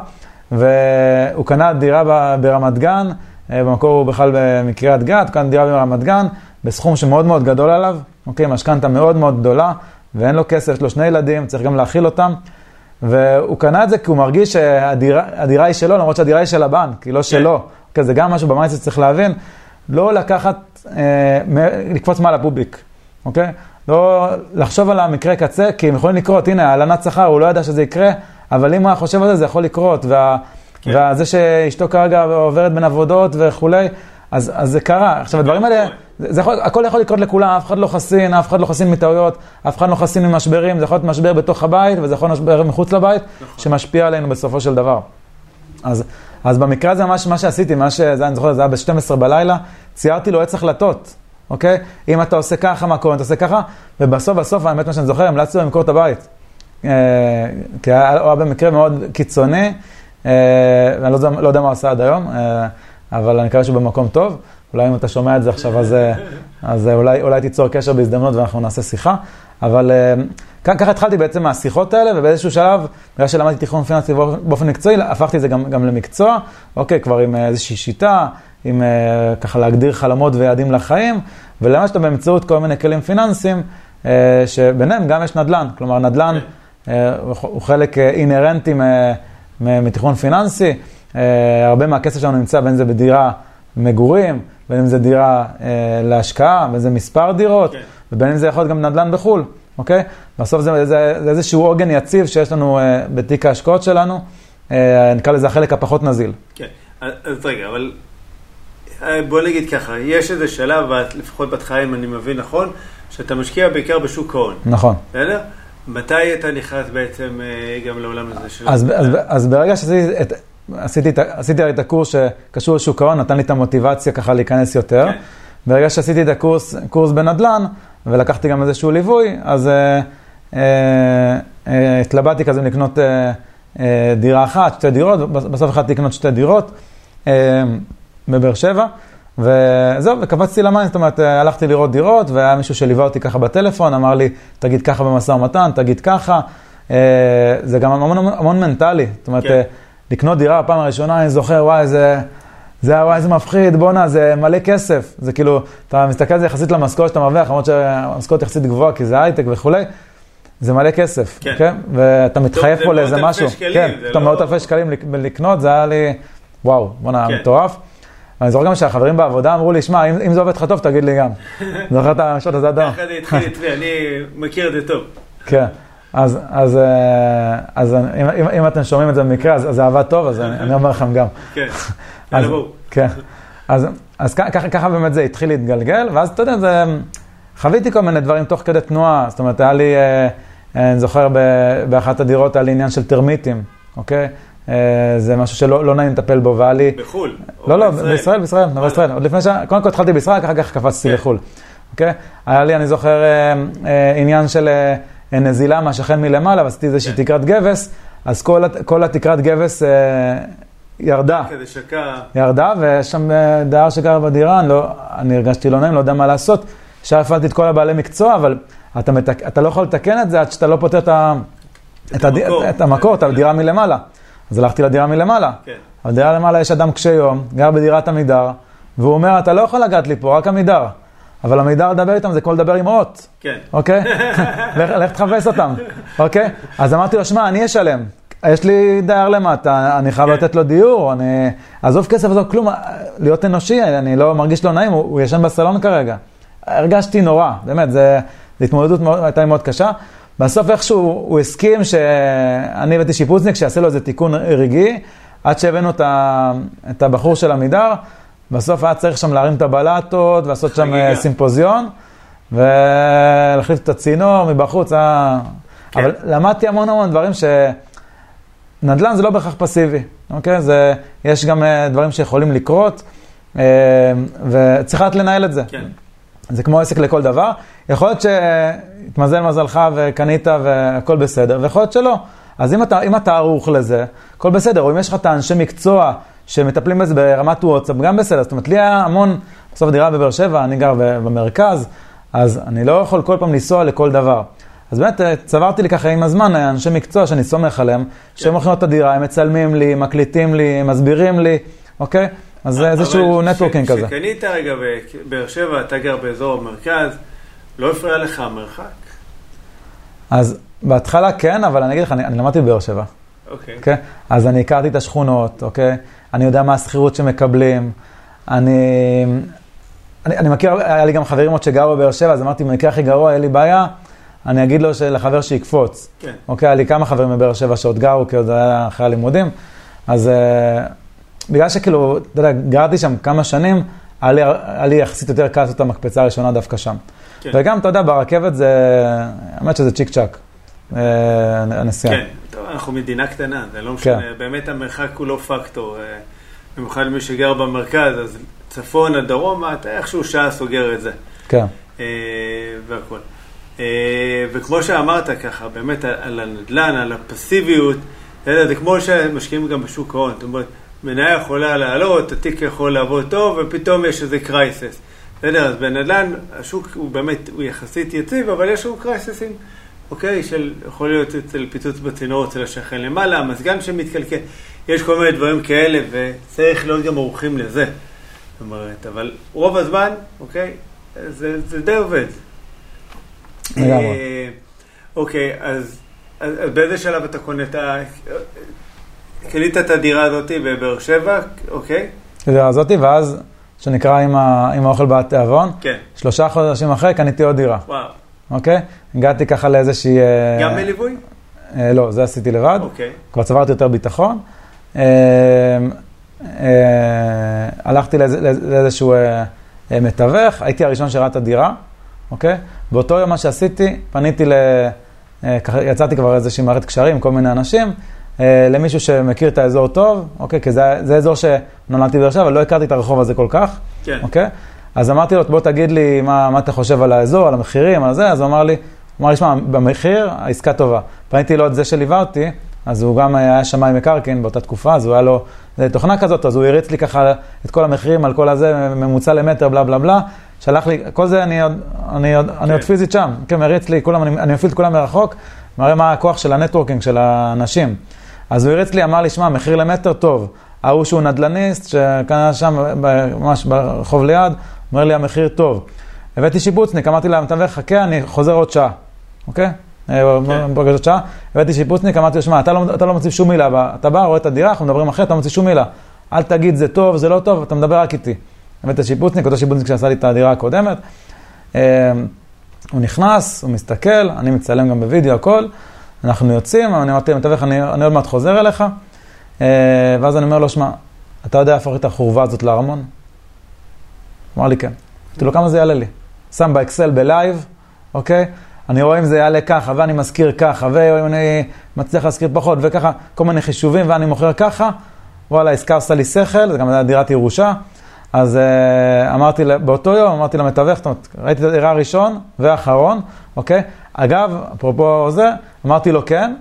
והוא קנה דירה ברמת גן, במקור הוא בכלל מקריית גת, קנה דירה ברמת גן, בסכום שמאוד מאוד גדול עליו, אוקיי, משכנתה מאוד מאוד גדולה, ואין לו כסף, יש לו שני ילדים, צריך גם להאכיל אותם. והוא קנה את זה כי הוא מרגיש שהדירה היא שלו, למרות שהדירה היא של הבנק, היא לא כן. שלו. כן, זה גם משהו במייסט שצריך להבין, לא לקחת, אה, לקפוץ מעל הפוביק, אוקיי? לא לחשוב על המקרה קצה, כי הם יכולים לקרות, הנה, הלנת שכר, הוא לא ידע שזה יקרה, אבל אם הוא היה חושב על זה, זה יכול לקרות. וה, כן. וזה שאשתו כרגע עוברת בין עבודות וכולי, אז, אז זה קרה. עכשיו, הדברים האלה, זה, זה יכול, הכל יכול לקרות לכולם, אף אחד לא חסין, אף אחד לא חסין מטעויות, אף אחד לא חסין ממשברים, זה יכול להיות משבר בתוך הבית, וזה יכול להיות משבר מחוץ לבית, נכון. שמשפיע עלינו בסופו של דבר. אז, אז במקרה הזה, מה, מה שעשיתי, מה שזה, אני זוכר, זה היה ב-12 בלילה, ציירתי לו עץ החלטות, אוקיי? אם אתה עושה ככה, מה קורה, אתה עושה ככה, ובסוף, בסוף, האמת, מה שאני זוכר, המלצתי לו למכור את הבית. אה, כי הוא היה במקרה מאוד קיצוני, אה, ואני לא, לא יודע מה הוא עשה עד היום. אה, אבל אני מקווה שהוא במקום טוב. אולי אם אתה שומע את זה עכשיו, אז, אה, אז אולי, אולי תיצור קשר בהזדמנות ואנחנו נעשה שיחה. אבל ככה התחלתי בעצם מהשיחות האלה, ובאיזשהו שלב, בגלל שלמדתי תיכון פיננסי באופן מקצועי, הפכתי את זה גם, גם למקצוע, אוקיי, כבר עם איזושהי שיטה, עם ככה להגדיר חלומות ויעדים לחיים, ולמה שאתה באמצעות כל מיני כלים פיננסיים, שביניהם גם יש נדל"ן. כלומר, נדל"ן הוא חלק אינהרנטי מתיכון פיננסי. אה, הרבה מהכסף שלנו נמצא בין זה בדירה מגורים, בין אם זה דירה אה, להשקעה, בין זה מספר דירות, כן. ובין אם זה יכול להיות גם נדל"ן בחו"ל, אוקיי? בסוף זה, זה, זה איזשהו עוגן יציב שיש לנו אה, בתיק ההשקעות שלנו, אה, נקרא לזה החלק הפחות נזיל.
כן, אז רגע, אבל בוא נגיד ככה, יש איזה שלב, לפחות בהתחלה אם אני מבין נכון, שאתה משקיע בעיקר בשוק ההון.
נכון.
בסדר? מתי אתה נכנס בעצם אה, גם לעולם הזה של...
אז, אז, אז ברגע שעשיתי את... עשיתי, עשיתי את הקורס שקשור לשוק ההון, נתן לי את המוטיבציה ככה להיכנס יותר. כן. ברגע שעשיתי את הקורס, קורס בנדל"ן, ולקחתי גם איזשהו ליווי, אז אה, אה, אה, התלבטתי כזה לקנות אה, אה, דירה אחת, שתי דירות, בסוף החלטתי לקנות שתי דירות אה, בבאר שבע, וזהו, וקפצתי למים, זאת אומרת, אה, הלכתי לראות דירות, והיה מישהו שליווה אותי ככה בטלפון, אמר לי, תגיד ככה במשא ומתן, תגיד ככה. אה, זה גם המון, המון, מנטלי, זאת אומרת, כן. אה, לקנות דירה בפעם הראשונה, אני זוכר, וואי, זה, זה וואי, איזה מפחיד, בואנה, זה מלא כסף. זה כאילו, אתה מסתכל על זה יחסית למשכורת שאתה מרוויח, למרות שהמשכורת יחסית גבוהה, כי זה הייטק וכולי, זה מלא כסף, כן? כן? ואתה מתחייב פה לאיזה משהו. שקלים, כן, אתה לא... מאות אלפי שקלים לקנות, זה היה לי, וואו, בואנה, כן. מטורף. אני זוכר גם שהחברים בעבודה אמרו לי, שמע, אם, אם זה עובד לך טוב, תגיד לי גם. זוכר את המשפט הזה אדם?
ככה זה התחיל אצלי, אני מכיר את זה טוב.
כן. אז, אז, אה, אז אם, אם, אם אתם שומעים את זה במקרה, אז, זה עבד טוב, אז אני, אני אומר לכם גם.
כן, יאללה בואו.
כן, אז, אז ככה, ככה באמת זה התחיל להתגלגל, ואז אתה יודע, זה, חוויתי כל מיני דברים תוך כדי תנועה, זאת אומרת, היה לי, אה, אני זוכר באחת הדירות, היה לי עניין של טרמיטים, אוקיי? אה, זה משהו שלא לא נעים לטפל בו, והיה לי...
בחו"ל.
לא, לא, בישראל, בישראל, בישראל. עוד לפני ש... קודם כל התחלתי בישראל, אחר כך קפצתי כן. לחו"ל, אוקיי? היה לי, אני זוכר, עניין של... נזילה מהשכן מלמעלה, ועשיתי איזושהי כן. תקרת גבס, אז כל, כל התקרת גבס אה, ירדה.
כזה שקע.
ירדה, ויש שם אה, דייר שגר בדירה, אני, לא, אני הרגשתי לא נעים, לא יודע מה לעשות. עכשיו הפעלתי את כל הבעלי מקצוע, אבל אתה, מתק, אתה לא יכול לתקן את זה עד שאתה לא פותר את, את, את, המקור. את המקור, את הדירה מלמעלה. אז הלכתי לדירה מלמעלה. כן. בדירה למעלה יש אדם קשה יום, גר בדירת עמידר, והוא אומר, אתה לא יכול לגעת לי פה, רק עמידר. אבל המידע לדבר איתם זה כמו לדבר עם אות.
כן.
אוקיי? לך, לך תחפש אותם, אוקיי? אז אמרתי לו, שמע, אני אשלם. יש לי דייר למטה, אני חייב כן. לתת לו דיור, אני... עזוב כסף, עזוב כלום, להיות אנושי, אני לא מרגיש לא נעים, הוא, הוא ישן בסלון כרגע. הרגשתי נורא, באמת, זו התמודדות מאוד, הייתה לי מאוד קשה. בסוף איכשהו הוא הסכים שאני הבאתי שיפוצניק, שיעשה לו איזה תיקון רגעי, עד שהבאנו את הבחור של עמידר. בסוף היה צריך שם להרים את הבלטות, לעשות שם אה, סימפוזיון, ולהחליף את הצינור מבחוץ, היה...
כן.
אבל למדתי המון המון דברים שנדל"ן זה לא בהכרח פסיבי, אוקיי? זה, יש גם אה, דברים שיכולים לקרות, אה, וצריך רק לנהל את זה.
כן.
זה כמו עסק לכל דבר. יכול להיות שהתמזל מזלך וקנית והכל בסדר, ויכול להיות שלא. אז אם אתה, אם אתה ערוך לזה, הכל בסדר. או אם יש לך את האנשי מקצוע שמטפלים בזה ברמת וואטסאפ, גם בסדר. זאת אומרת, לי היה המון, בסוף דירה בבאר שבע, אני גר במרכז, אז אני לא יכול כל פעם לנסוע לכל דבר. אז באמת אה, צברתי לי ככה עם הזמן אה, אנשי מקצוע שאני סומך עליהם, שהם הולכים את הדירה, הם מצלמים לי, מקליטים לי, מסבירים לי, אוקיי? אז זה איזשהו נטוורקינג כזה.
כשקנית רגע בבאר שבע, אתה גר באזור המרכז, לא הפריע לך המרחק?
אז בהתחלה כן, אבל אני אגיד לך, אני, אני למדתי בבאר שבע,
אוקיי.
אוקיי? אז אני הכרתי את השכונות, אוקיי? אני יודע מה השכירות שמקבלים. אני, אני, אני מכיר, היה לי גם חברים עוד שגרו בבאר שבע, אז אמרתי, במקרה הכי גרוע, אין לי בעיה, אני אגיד לו שלחבר שיקפוץ.
כן.
אוקיי, היה לי כמה חברים בבאר שבע שעוד גרו, כי עוד היה אחרי הלימודים. אז אה, בגלל שכאילו, אתה יודע, גרתי שם כמה שנים, היה לי, היה לי יחסית יותר קל לעשות את המקפצה הראשונה דווקא שם.
כן.
וגם, אתה יודע, ברכבת זה, האמת שזה צ'יק צ'אק, אה, הנסיעה.
כן, טוב, אנחנו מדינה קטנה, זה לא משנה,
כן.
באמת המרחק הוא לא פקטור. אה, במיוחד למי שגר במרכז, אז צפונה, דרומה, אתה איכשהו שעה סוגר את זה.
כן,
אה, והכל. אה, וכמו שאמרת ככה, באמת על הנדל"ן, על הפסיביות, אתה יודע, זה כמו שמשקיעים גם בשוק ההון. זאת אומרת, מניה יכולה לעלות, התיק יכול לעבוד טוב, ופתאום יש איזה crisis. בסדר, אז בנדל"ן השוק הוא באמת, הוא יחסית יציב, אבל יש לו crisis ים, אוקיי? של, יכול להיות אצל פיצוץ בצינור אצל השכן למעלה, המזגן שמתקלקל, יש כל מיני דברים כאלה, וצריך להיות גם ערוכים לזה. זאת אומרת, אבל רוב הזמן, אוקיי, זה, זה די עובד.
לגמרי.
אה, אוקיי, אז, אז, אז באיזה שלב אתה קונה את ה... קנית את הדירה הזאת בבאר שבע, אוקיי?
הדירה הזאתי, ואז, שנקרא עם, ה, עם האוכל בתיאבון,
כן.
שלושה חודשים אחרי קניתי עוד דירה,
וואו.
אוקיי? הגעתי ככה לאיזושהי... אה,
גם בליווי?
אה, לא, זה עשיתי לבד.
אוקיי.
כבר צברתי יותר ביטחון. אה, אה, הלכתי לאיזה- לאיזשהו אה, אה, מתווך, הייתי הראשון שראה את הדירה, אוקיי? באותו יום מה שעשיתי, פניתי ל... אה, יצאתי כבר איזושהי מערכת קשרים כל מיני אנשים, למישהו שמכיר את האזור טוב, אוקיי? כי זה, זה אזור שנולדתי בבאר שבע, אבל לא הכרתי את הרחוב הזה כל כך,
כן.
אוקיי? אז אמרתי לו, בוא תגיד לי מה, מה אתה חושב על האזור, על המחירים, על זה, אז הוא אמר לי, הוא אמר לי, שמע, במחיר העסקה טובה. פניתי לו את זה שליווה אותי, אז הוא גם היה שמאי מקרקעין באותה תקופה, אז היה לו זה תוכנה כזאת, אז הוא הריץ לי ככה את כל המחירים על כל הזה, ממוצע למטר, בלה בלה בלה, שלח לי, כל זה אני עוד, אני עוד, אני עוד פיזית שם, כן, מריץ לי, כולם, אני, אני מפעיל את כולם מרחוק, מראה מה הכוח של הנטוורקינג של האנשים. אז הוא הריץ לי, אמר לי, שמע, מחיר למטר טוב. ההוא שהוא נדל"ניסט, שקנה שם, ממש ברחוב ליד, אומר לי, המחיר טוב. הבאתי שיפוצניק, אמרתי למתווך, חכה, אני חוזר עוד שעה, אוקיי? אה, פגש עוד שעה, הבאתי שיפוצניק, אמרתי לו, שמע, אתה לא, אתה לא מוציא שום מילה, אתה בא, רואה את הדירה, אנחנו מדברים אחרת, אתה לא מוציא שום מילה. אל תגיד זה טוב, זה לא טוב, אתה מדבר רק איתי. הבאתי שיפוצניק, אותו שיפוצניק שעשה לי את הדירה הקודמת. אה, הוא נכנס, הוא מסתכל, אני מצלם גם בווידאו, הכל. אנחנו יוצאים, אני אמרתי למתווך, אני, אני עוד מעט חוזר אליך. אה, ואז אני אומר לו, שמע, אתה יודע איפה את החורבה הזאת לארמון? אמר לי, כן. אמרתי לו, כמה זה יעלה לי? שם באקסל בלייב, אוקיי? אני רואה אם זה יעלה ככה, ואני מזכיר ככה, ואם אני מצליח להזכיר פחות, וככה, כל מיני חישובים, ואני מוכר ככה. וואלה, עסקה עושה לי שכל, זה גם היה דירת ירושה. אז uh, אמרתי, באותו יום אמרתי למתווך, ראיתי את הדירה הראשון ואחרון, אוקיי? אגב, אפרופו זה, אמרתי לו כן,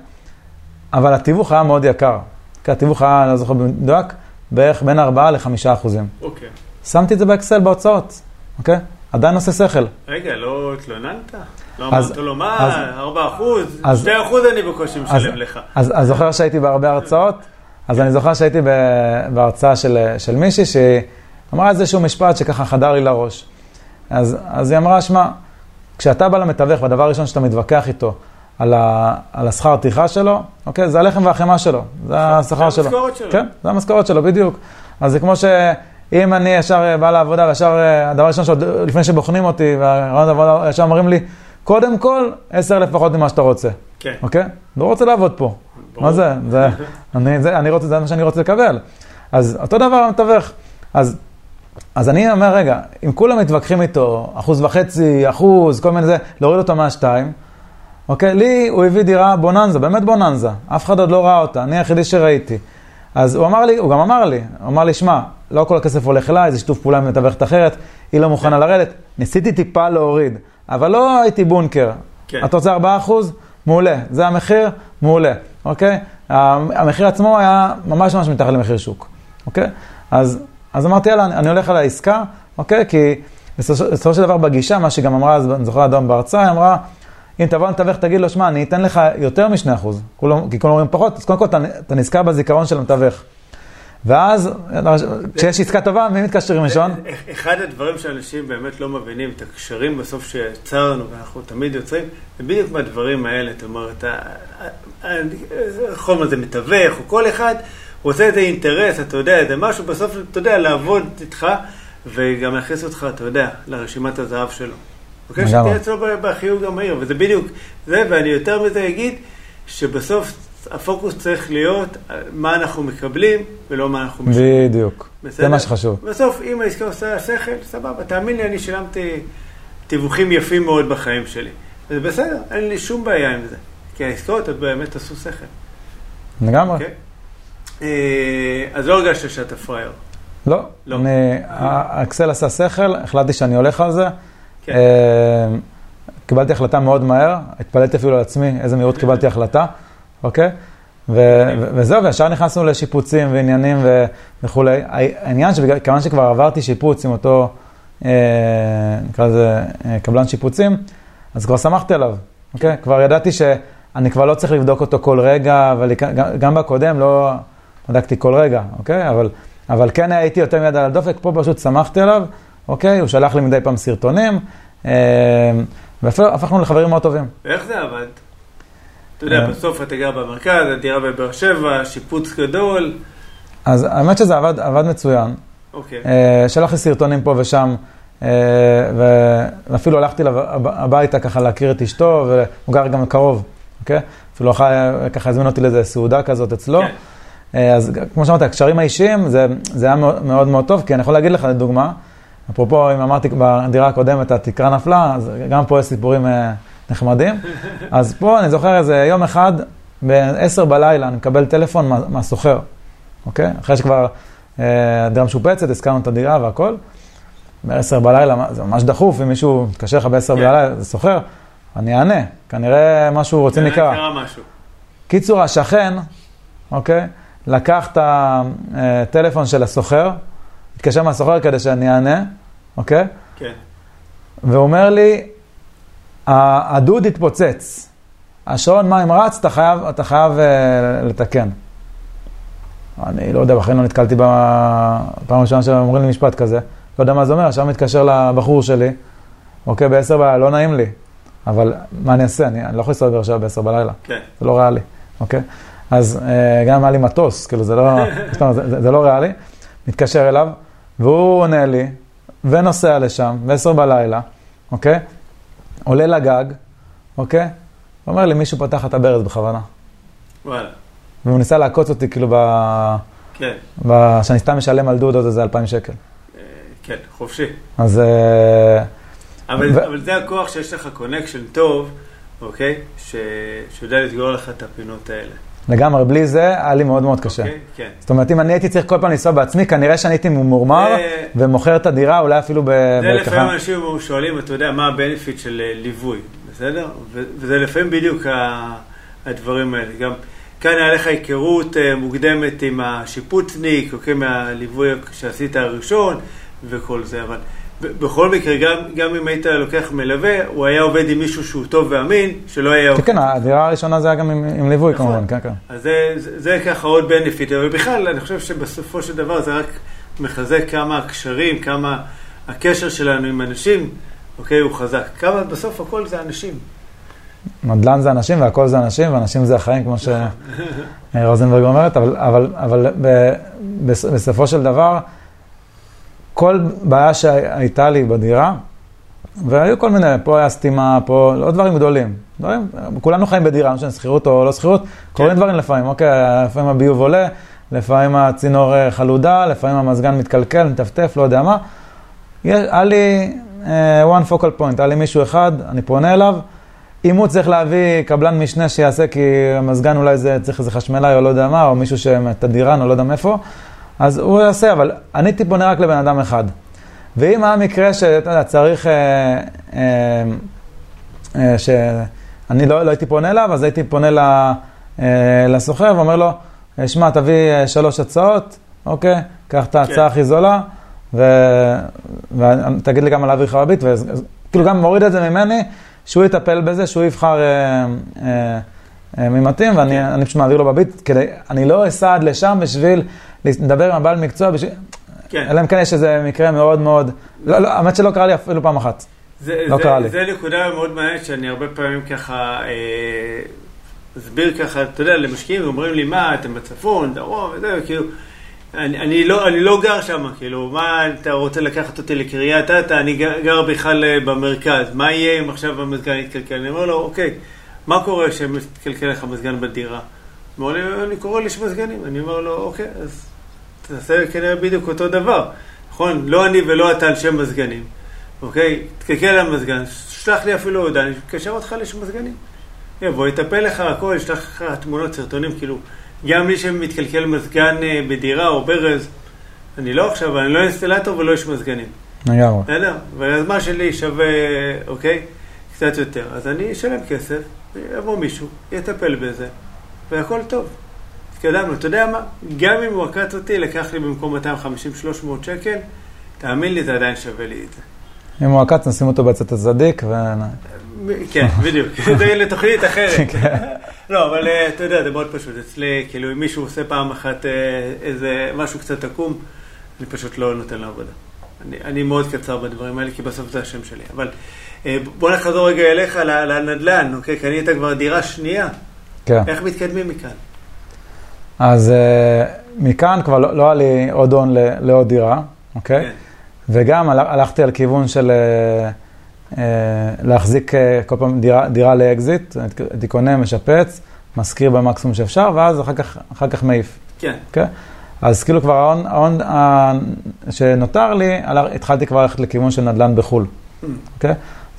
אבל התיווך היה מאוד יקר. כי התיווך היה, אני לא זוכר במדויק, בערך בין 4 ל-5 אחוזים.
אוקיי.
שמתי את זה באקסל בהוצאות, אוקיי? עדיין עושה שכל.
רגע, לא התלוננת? לא
אז-
אמרת לו, מה,
אז-
4 אחוז?
אז-
2 אחוז אני בקושי משלם לך.
אז, אז זוכר שהייתי בהרבה הרצאות, אז אני זוכר שהייתי בהרצאה של, של מישהי שהיא אמרה איזשהו משפט שככה חדר לי לראש. אז, אז היא אמרה, שמע, כשאתה בא למתווך והדבר הראשון שאתה מתווכח איתו על, ה, על השכר טרחה שלו, אוקיי, זה הלחם והחמאה שלו, זה השכר שלו.
המשכורת שלו.
כן, זה המשכורת שלו, בדיוק. אז זה כמו שאם אני ישר בא לעבודה וישר, אה, הדבר הראשון שעוד לפני שבוחנים אותי, והרעיון העבודה, ישר אומרים לי, קודם כל, עשר לפחות ממה שאתה רוצה.
כן.
אוקיי? לא רוצה לעבוד פה.
ברור.
מה זה? זה, אני, זה, אני רוצה, זה מה שאני רוצה לקבל. אז אותו דבר המתווך. אז אז אני אומר, רגע, אם כולם מתווכחים איתו, אחוז וחצי, אחוז, כל מיני זה, להוריד אותו מהשתיים, אוקיי? לי הוא הביא דירה בוננזה, באמת בוננזה. אף אחד עוד לא ראה אותה, אני היחידי שראיתי. אז הוא אמר לי, הוא גם אמר לי, הוא אמר לי, שמע, לא כל הכסף הולך אליי, זה שיתוף פעולה עם מתווכת אחרת, היא לא מוכנה לרדת. ניסיתי טיפה להוריד, אבל לא הייתי בונקר.
כן.
אתה רוצה 4 אחוז? מעולה. זה המחיר? מעולה, אוקיי? המחיר עצמו היה ממש ממש מתחת למחיר שוק, אוקיי? אז, אז אמרתי, יאללה, אני, אני הולך על העסקה, אוקיי? כי בסופו של דבר בגישה, מה שגם אמרה, אז אני זוכר אדם בהרצאה, היא אמרה, אם תבוא לתווך, תגיד לו, שמע, אני אתן לך יותר מ-2%, כי כולם אומרים פחות, אז קודם כל אתה, אתה נזכר בזיכרון של המתווך. ואז, כשיש עסקה טובה, מי מתקשרים ראשון?
אחד הדברים שאנשים באמת לא מבינים, את הקשרים בסוף שיצרנו, ואנחנו תמיד יוצרים, זה בדיוק מהדברים האלה, זאת אומרת, החומר זה מתווך, או כל אחד רוצה איזה אינטרס, אתה יודע, זה משהו בסוף, אתה יודע, לעבוד איתך, וגם להכניס אותך, אתה יודע, לרשימת הזהב שלו. אוקיי? שתהיה אצלו בחיוג המהיר, וזה בדיוק זה, ואני יותר מזה אגיד, שבסוף הפוקוס צריך להיות מה אנחנו מקבלים ולא מה אנחנו
משלמים. בדיוק, בסדר? זה מה שחשוב.
בסוף, אם העסקה עושה שכל, סבבה, תאמין לי, אני שילמתי תיווכים יפים מאוד בחיים שלי. וזה בסדר, אין לי שום בעיה עם זה. כי העסקאות באמת עשו שכל.
לגמרי. Okay? אוקיי?
אה, אז לא הרגשת שאתה פראייר.
לא. לא. אני, האקסל עשה שכל, החלטתי שאני הולך על זה. כן. אה, קיבלתי החלטה מאוד מהר, התפלאתי אפילו על עצמי איזה מהירות קיבלתי החלטה. אוקיי? וזהו, וישר נכנסנו לשיפוצים ועניינים וכולי. העניין שכיוון שכבר עברתי שיפוץ עם אותו, אה, נקרא לזה, אה, קבלן שיפוצים, אז כבר שמחתי עליו, אוקיי? כבר ידעתי שאני כבר לא צריך לבדוק אותו כל רגע, אבל גם בקודם לא בדקתי כל רגע, אוקיי? אבל, אבל כן הייתי יותר מיד על הדופק, פה פשוט שמחתי עליו, אוקיי? הוא שלח לי מדי פעם סרטונים, אה, והפכנו לחברים מאוד טובים.
ואיך זה עבד? אתה יודע, בסוף אתה גר במרכז, הדירה בבאר שבע, שיפוץ גדול.
אז האמת שזה עבד, עבד מצוין.
אוקיי.
אה, שלח לי סרטונים פה ושם, אה, ואפילו הלכתי הביתה ככה להכיר את אשתו, והוא גר גם קרוב, אוקיי? אפילו ככה הזמין אותי לאיזה סעודה כזאת אצלו. כן. אה, אז כמו שאמרתי, הקשרים האישיים, זה, זה היה מאוד מאוד טוב, כי אני יכול להגיד לך, לדוגמה, אפרופו, אם אמרתי בדירה הקודמת, התקרה נפלה, אז גם פה יש סיפורים נחמדים. אז פה אני זוכר איזה יום אחד, ב-10 בלילה, אני מקבל טלפון מהסוחר, אוקיי? אחרי שכבר אה, הדירה משופצת, הזכרנו את הדירה והכל. ב-10 בלילה, זה ממש דחוף, אם מישהו מתקשר לך ב-10 כן. בלילה, זה סוחר, אני אענה, כנראה משהו רוצה נקרא. קיצור, השכן, אוקיי? לקח את הטלפון של הסוחר, התקשר מהסוחר כדי שאני אענה, אוקיי?
כן.
ואומר לי, הדוד התפוצץ. השעון מים רץ, אתה חייב, אתה חייב uh, לתקן. אני לא יודע, בחיים לא נתקלתי בפעם הראשונה שהם אומרים לי משפט כזה. לא יודע מה זה אומר, עכשיו מתקשר לבחור שלי, אוקיי, בעשר בלילה, לא נעים לי. אבל מה אני אעשה? אני, אני לא יכול בבאר שבע בעשר בלילה.
כן.
זה לא ריאלי, אוקיי? אז uh, גם היה לי מטוס, כאילו זה לא, זה, זה, זה לא ריאלי. מתקשר אליו, והוא עונה לי, ונוסע לשם, בעשר בלילה, אוקיי? עולה לגג, אוקיי? הוא אומר לי, מישהו פתח את הברז בכוונה.
וואלה.
והוא ניסה לעקוץ אותי, כאילו, ב...
כן.
ב... שאני סתם משלם על דוד עוד איזה אלפיים שקל.
אה, כן, חופשי.
אז...
אה, אבל, ו... אבל זה הכוח שיש לך קונקשן טוב, אוקיי? ש... שיודע לסגור לך את הפינות האלה.
לגמרי, בלי זה היה לי מאוד מאוד קשה.
אוקיי, כן.
זאת אומרת, אם אני הייתי צריך כל פעם לנסוע בעצמי, כנראה שאני הייתי ממורמר זה... ומוכר את הדירה, אולי אפילו ב...
זה לפעמים אנשים שואלים, אתה יודע, מה הבנפיט של אה, ליווי, בסדר? וזה לפעמים בדיוק הדברים האלה. גם כאן היה לך היכרות אה, מוקדמת עם השיפוצניק, אוקיי, מהליווי שעשית הראשון וכל זה, אבל... בכל מקרה, גם, גם אם היית לוקח מלווה, הוא היה עובד עם מישהו שהוא טוב ואמין, שלא היה...
כן, כן, הדירה הראשונה זה היה גם עם, עם ליווי נכון. כמובן, כן, כן.
אז זה, זה, זה ככה עוד בנפיט, אבל בכלל, אני חושב שבסופו של דבר זה רק מחזק כמה הקשרים, כמה הקשר שלנו עם אנשים, אוקיי, הוא חזק. כמה בסוף הכל זה אנשים.
נדל"ן זה אנשים והכל זה אנשים, ואנשים זה החיים, כמו שרוזנברג אומרת, אבל, אבל, אבל בסופו של דבר, כל בעיה שהייתה לי בדירה, והיו כל מיני, פה היה סתימה, פה, לא דברים גדולים. דברים, כולנו חיים בדירה, לא משנה שכירות או לא שכירות, כן. קורים דברים לפעמים, אוקיי, לפעמים הביוב עולה, לפעמים הצינור אה, חלודה, לפעמים המזגן מתקלקל, מטפטף, לא יודע מה. היה לי uh, one focal point, היה לי מישהו אחד, אני פונה אליו. אם הוא צריך להביא קבלן משנה שיעשה, כי המזגן אולי זה, צריך איזה חשמלאי או לא יודע מה, או מישהו שמתדירן או לא יודע מאיפה, אז הוא יעשה, אבל אני פונה רק לבן אדם אחד. ואם היה מקרה שאתה יודע, צריך, אה, אה, אה, שאני לא, לא הייתי פונה אליו, אז הייתי פונה ל, אה, לסוחר ואומר לו, שמע, תביא אה, שלוש הצעות, אוקיי? קח את ההצעה כן. הכי זולה, ותגיד לי גם על לך בביט, וכאילו גם מוריד את זה ממני, שהוא יטפל בזה, שהוא יבחר אה, אה, אה, מי מתאים, ואני כן. פשוט מעביר לו בביט, כדי, אני לא אסע עד לשם בשביל לדבר עם הבעל מקצוע, בשביל... כן. אלא אם כן יש איזה מקרה מאוד מאוד, לא, לא, האמת שלא קרה לי אפילו פעם אחת.
זה, לא זה, קרה לי. זה נקודה מאוד מעניינת שאני הרבה פעמים ככה אסביר אה, ככה, אתה יודע, למשקיעים אומרים לי, מה, אתם בצפון, דרום, וזה, כאילו, אני, אני, לא, אני לא גר שם, כאילו, מה, אתה רוצה לקחת אותי לקריית אתא, אני גר, גר בכלל אה, במרכז, מה יהיה אם עכשיו המזגן יתקלקל? אני אומר לו, אוקיי, מה קורה כשמתקלקל לך מזגן בדירה? הוא אומר לי, אני קורא לי שמזגנים, אני אומר לו, אוקיי, אז תעשה כנראה בדיוק אותו דבר, נכון? לא אני ולא אתה אנשי מזגנים, אוקיי? תקלקל המזגן, שלח לי אפילו הודעה, אני אקשר אותך לשמזגנים. יבוא, יטפל לך הכל, ישלח לך תמונות, סרטונים, כאילו, גם מי שמתקלקל מזגן אה, בדירה או ברז, אני לא עכשיו, אני לא אינסטלטור ולא איש מזגנים.
לגמרי.
בסדר? והזמן שלי שווה, אוקיי? קצת יותר. אז אני אשלם כסף, יבוא מישהו, יטפל בזה, והכל טוב. התקדמנו. אתה יודע מה? גם אם הוא עקץ אותי, לקח לי במקום 250-300 שקל, תאמין לי, זה עדיין שווה לי את זה.
אם הוא עקץ, נשים אותו בצד הצדיק ו...
כן, בדיוק. זה לתוכנית אחרת. כן. לא, אבל אה, אתה יודע, זה מאוד פשוט. אצלי, כאילו, אם מישהו עושה פעם אחת אה, איזה משהו קצת עקום, אני פשוט לא נותן לו עבודה. אני, אני מאוד קצר בדברים האלה, כי בסוף זה השם שלי. אבל בוא נחזור רגע אליך, לנדל"ן, אוקיי? קנית כבר דירה שנייה.
כן.
איך מתקדמים מכאן?
אז מכאן כבר לא, לא היה לי עוד הון לעוד דירה, אוקיי? כן. וגם הלכתי על כיוון של... אה, להחזיק אה, כל פעם דירה, דירה לאקזיט, הייתי קונה, משפץ, משכיר במקסימום שאפשר, ואז אחר כך, אחר כך מעיף.
כן. Okay?
אוקיי? אז כאילו כבר ההון, ההון שנותר לי, התחלתי כבר ללכת לכיוון של נדל"ן בחו"ל. אממ. אוקיי? Okay?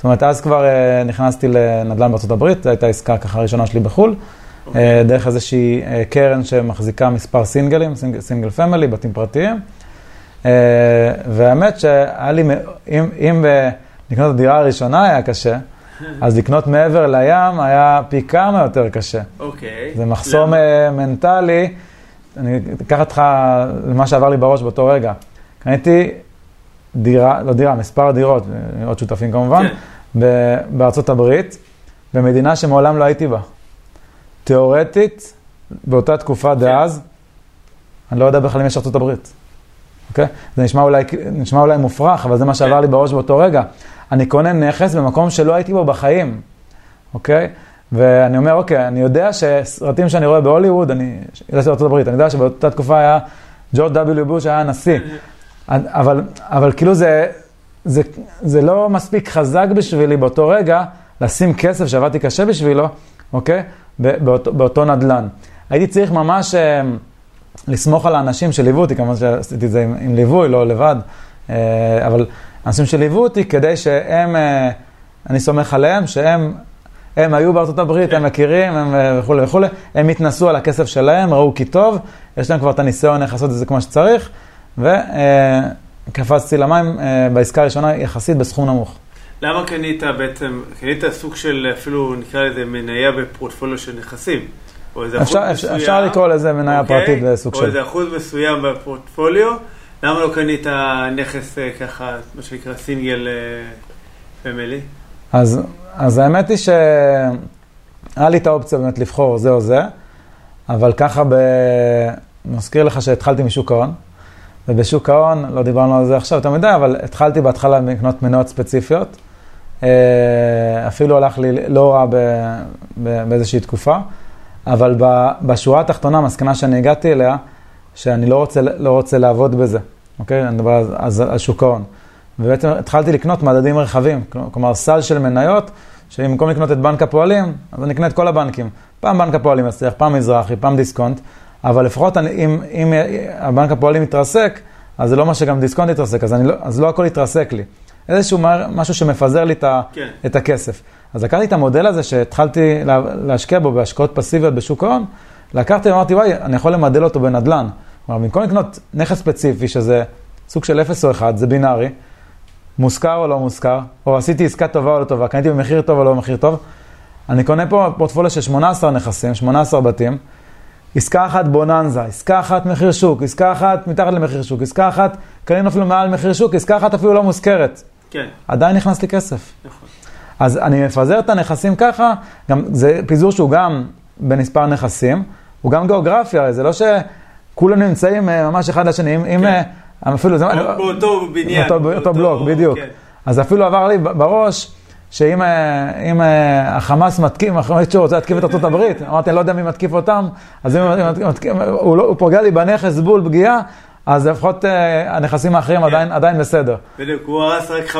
זאת אומרת, אז כבר uh, נכנסתי לנדל"ן בארצות הברית, זו הייתה עסקה ככה ראשונה שלי בחו"ל, okay. אוקיי. uh, דרך איזושהי uh, קרן שמחזיקה מספר סינגלים, סינג, סינגל פמילי, בתים פרטיים. והאמת שהיה לי, אם, אם לקנות את הדירה הראשונה היה קשה, אז לקנות מעבר לים היה פי כמה יותר קשה.
אוקיי.
זה מחסום למה? מנטלי. אני אקח אותך למה שעבר לי בראש באותו רגע. קניתי דירה, לא דירה, מספר דירות, עוד שותפים כמובן, כן. בארצות הברית, במדינה שמעולם לא הייתי בה. תיאורטית, באותה תקופה כן. דאז, אני לא יודע בכלל אם יש ארצות הברית. אוקיי? זה נשמע אולי, נשמע אולי מופרך, אבל זה מה שעבר לי בראש באותו רגע. אני קונה נכס במקום שלא הייתי בו בחיים, אוקיי? ואני אומר, אוקיי, אני יודע שסרטים שאני רואה בהוליווד, אני יצאתי לארה"ב, אני יודע שבאותה תקופה היה ג'ורג' W. בוש היה הנשיא. אבל, אבל כאילו זה, זה, זה לא מספיק חזק בשבילי באותו רגע לשים כסף שעבדתי קשה בשבילו, אוקיי? באותו, באותו נדל"ן. הייתי צריך ממש אה, לסמוך על האנשים שליוו אותי, כמובן שעשיתי את זה עם, עם ליווי, לא לבד, אה, אבל אנשים שליוו אותי כדי שהם, אה, אני סומך עליהם, שהם הם היו בארצות הברית, הם מכירים הם אה, וכולי וכולי, הם התנסו על הכסף שלהם, ראו כי טוב, יש להם כבר את הניסיון איך לעשות את זה כמו שצריך, וקפצתי למים בעסקה הראשונה יחסית בסכום נמוך.
למה קנית בעצם, קנית סוג של אפילו נקרא לזה מניה בפורטפוליו של נכסים? או איזה
אפשר,
אחוז
מסוים. אפשר לקרוא לזה מניה אוקיי? פרטית בסוג
של...
או
איזה אחוז מסוים בפורטפוליו. למה לא קנית נכס אה, ככה, מה שנקרא סינגל פמילי?
אה, אז, אז האמת היא שהיה לי את האופציה באמת לבחור זה או זה, אבל ככה, ב... מזכיר לך שהתחלתי משוק ההון, ובשוק ההון, לא דיברנו על זה עכשיו יותר מדי, אבל התחלתי בהתחלה לקנות מניות ספציפיות. אה, אפילו הלך לי לא רע באיזושהי תקופה, אבל בשורה התחתונה, המסקנה שאני הגעתי אליה, שאני לא רוצה, לא רוצה לעבוד בזה. אוקיי? אני מדבר אז על שוק ההון. ובעצם התחלתי לקנות מדדים רחבים, כלומר סל של מניות, שבמקום לקנות את בנק הפועלים, אז אני אקנה את כל הבנקים. פעם בנק הפועלים יצליח, פעם מזרחי, פעם דיסקונט, אבל לפחות אני, אם, אם הבנק הפועלים מתרסק, אז זה לא מה שגם דיסקונט יתרסק, אז, לא, אז לא הכל יתרסק לי. איזשהו משהו שמפזר לי את, ה,
כן.
את הכסף. אז לקחתי את המודל הזה שהתחלתי לה, להשקיע בו בהשקעות פסיביות בשוק ההון, לקחתי ואמרתי, וואי, אני יכול למדל אותו בנדל"ן. כלומר, במקום לקנות נכס ספציפי, שזה סוג של 0 או 1, זה בינארי, מושכר או לא מושכר, או עשיתי עסקה טובה או לא טובה, קניתי במחיר טוב או לא במחיר טוב, אני קונה פה פורטפוליו של 18 נכסים, 18 בתים, עסקה אחת בוננזה, עסקה אחת מחיר שוק, עסקה אחת מתחת למחיר שוק, עסקה אחת קנינו אפילו מעל מחיר שוק, עסקה אחת אפילו לא מוזכרת.
כן.
עדיין נכנס לי כסף.
נכון.
אז אני מפזר את הנכסים ככה, גם זה פיזור שהוא גם במספר נכסים, הוא גם גיאוגרפיה, זה לא שכולם נמצאים אה, ממש אחד לשני, אם,
כן.
אם אפילו, זה,
באותו בניין.
אותו, באותו
באותו-
בלוק, בדיוק.
כן.
אז אפילו עבר לי בראש, שאם אה, אם, אה, החמאס מתקיף, החמאס שהוא רוצה להתקיף את ארצות הברית, אמרתי, אני לא יודע מי מתקיף אותם, אז אם הוא, לא, הוא פוגע לי בנכס בול פגיעה, אז לפחות אה, הנכסים האחרים
כן.
עדיין, עדיין בסדר.
בדיוק, הוא הרס רק 5%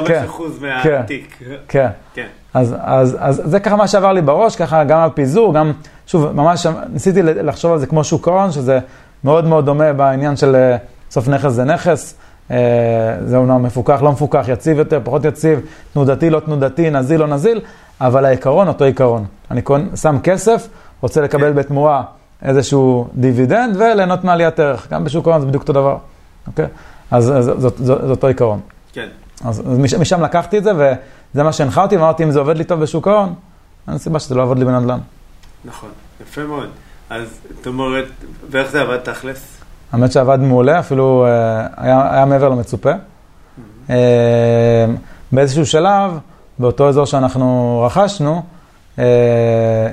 כן.
מהתיק.
כן.
כן.
אז, אז, אז זה ככה מה שעבר לי בראש, ככה גם הפיזור, גם, שוב, ממש ניסיתי לחשוב על זה כמו שוק ההון, שזה מאוד מאוד דומה בעניין של סוף נכס זה נכס. אה, זה אומנם מפוקח, לא מפוקח, יציב יותר, פחות יציב, תנודתי, לא תנודתי, נזיל, לא נזיל, אבל העיקרון אותו עיקרון. אני שם כסף, רוצה לקבל
כן.
בתמורה איזשהו דיבידנד וליהנות מעליית ערך. גם בשוק ההון זה בדיוק אותו דבר, אוקיי? אז זה, אותו עיקרון.
כן.
אז אז משם, משם לקחתי את זה, וזה מה שהנחה אותי, ואמרתי, אם זה עובד לי טוב בשוק ההון, אין סיבה שזה לא יעבוד לי בנדל"ן.
נכון. יפה מאוד. אז זאת אומרת, ואיך זה עבד תכלס?
האמת שעבד מעולה, אפילו אה, היה, היה מעבר למצופה. אה, באיזשהו שלב, באותו אזור שאנחנו רכשנו, אה,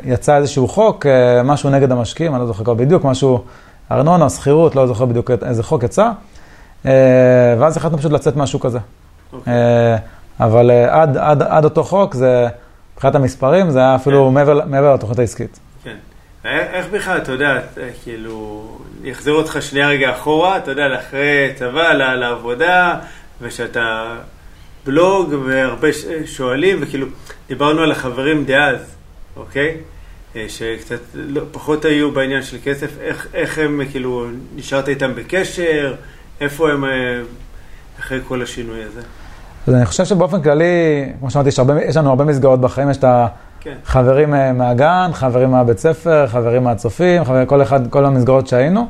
יצא איזשהו חוק, משהו נגד המשקיעים, אני לא זוכר כבר בדיוק, משהו, ארנונה, שכירות, לא זוכר בדיוק איזה חוק יצא, ואז החלטנו פשוט לצאת מהשוק הזה.
אוקיי.
אה, אבל עד, עד, עד אותו חוק, זה, מבחינת המספרים, זה היה אפילו
כן.
מעבר, מעבר לתוכנית העסקית.
כן. א- איך בכלל, אתה יודע, אה, כאילו, יחזיר אותך שנייה רגע אחורה, אתה יודע, לאחרי צבא, לעבודה, ושאתה בלוג, והרבה ש- שואלים, וכאילו, דיברנו על החברים דאז, אוקיי? אה, שקצת לא, פחות היו בעניין של כסף, איך, איך הם, כאילו, נשארת איתם בקשר, איפה הם אה, אחרי כל השינוי הזה?
אז אני חושב שבאופן כללי, כמו שאמרתי, יש, הרבה, יש לנו הרבה מסגרות בחיים, יש את
כן,
החברים אה, מהגן, חברים מהבית ספר, חברים מהצופים, חברים, כל אחד, כל המסגרות שהיינו.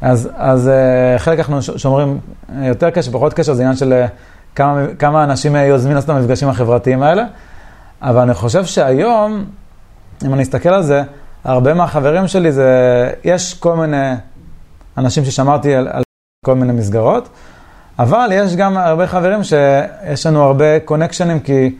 אז, אז אה, חלק אנחנו שומרים יותר קשר, פחות קשר, זה עניין של אה, כמה, כמה אנשים יוזמים לעשות את המפגשים החברתיים האלה. אבל אני חושב שהיום, אם אני אסתכל על זה, הרבה מהחברים שלי זה, יש כל מיני אנשים ששמרתי על, על כל מיני מסגרות, אבל יש גם הרבה חברים שיש לנו הרבה קונקשנים, כי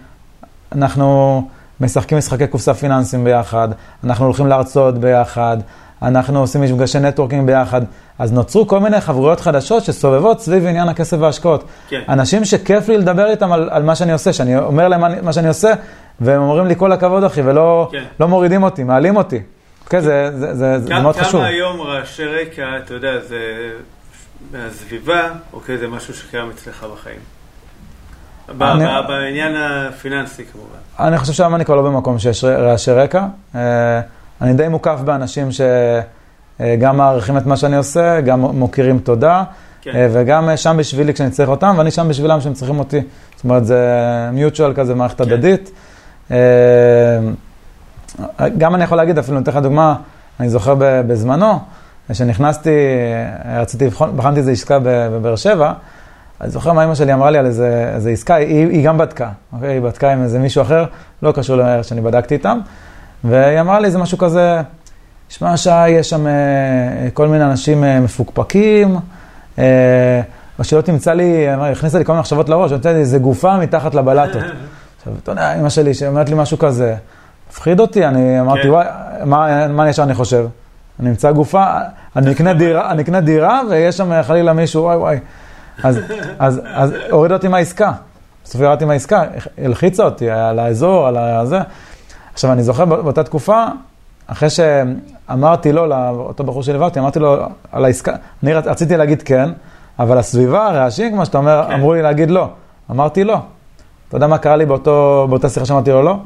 אנחנו משחקים משחקי קופסה פיננסיים ביחד, אנחנו הולכים להרצות ביחד, אנחנו עושים מפגשי נטוורקינג ביחד, אז נוצרו כל מיני חברויות חדשות שסובבות סביב עניין הכסף וההשקעות.
כן.
אנשים שכיף לי לדבר איתם על, על מה שאני עושה, שאני אומר להם מה, אני- מה שאני עושה, והם אומרים לי כל הכבוד אחי, ולא
כן.
לא מורידים אותי, מעלים אותי. כן, זה, זה, זה, זה מאוד חשוב.
כמה היום רעשי רקע, אתה יודע, זה מהסביבה, אוקיי, זה משהו שקיים אצלך בחיים. בעניין הפיננסי כמובן.
אני חושב שהיום אני כבר לא במקום שיש רעשי רקע. אה, אני די מוקף באנשים שגם מעריכים את מה שאני עושה, גם מוקירים תודה,
כן.
אה, וגם אה, שם בשבילי כשאני צריך אותם, ואני שם בשבילם כשהם צריכים אותי. זאת אומרת, זה מיוטואל כזה, מערכת
כן.
הדדית. אה, גם אני יכול להגיד, אפילו אני אתן לך דוגמה, אני זוכר בזמנו, כשנכנסתי, אה, רציתי לבחון, בחנתי איזו עסקה בבאר שבע, אני זוכר מה אמא שלי אמרה לי על איזה, איזה עסקה, היא, היא גם בדקה, אוקיי? היא בדקה עם איזה מישהו אחר, לא קשור לאלה שאני בדקתי איתם, והיא אמרה לי איזה משהו כזה, שמע שי, יש שם אה, כל מיני אנשים אה, מפוקפקים, אה, או שלא תמצא לי, הכניסה לי כל מיני מחשבות לראש, נותנת לי איזה גופה מתחת לבלטות. עכשיו, אתה יודע, אמא שלי שאומרת לי משהו כזה, מפחיד אותי, אני אמרתי,
כן.
וואי, מה, מה ישר אני חושב? אני אמצא גופה, אני אקנה דירה, אני אקנה דירה, ויש שם חלילה מישהו, וואי וואי. אז, אז, אז הוריד אותי מהעסקה. בסוף ירדתי מהעסקה, הלחיצה אותי על האזור, על הזה. עכשיו, אני זוכר באותה תקופה, אחרי שאמרתי לו, לאותו בחור שליווה אותי, אמרתי לו על העסקה, אני רצ- רציתי להגיד כן, אבל הסביבה, הרעשים, כמו שאתה אומר,
כן.
אמרו לי להגיד לא. אמרתי לא. אתה יודע מה קרה לי באותו, באותה שיחה שאמרתי לו לא?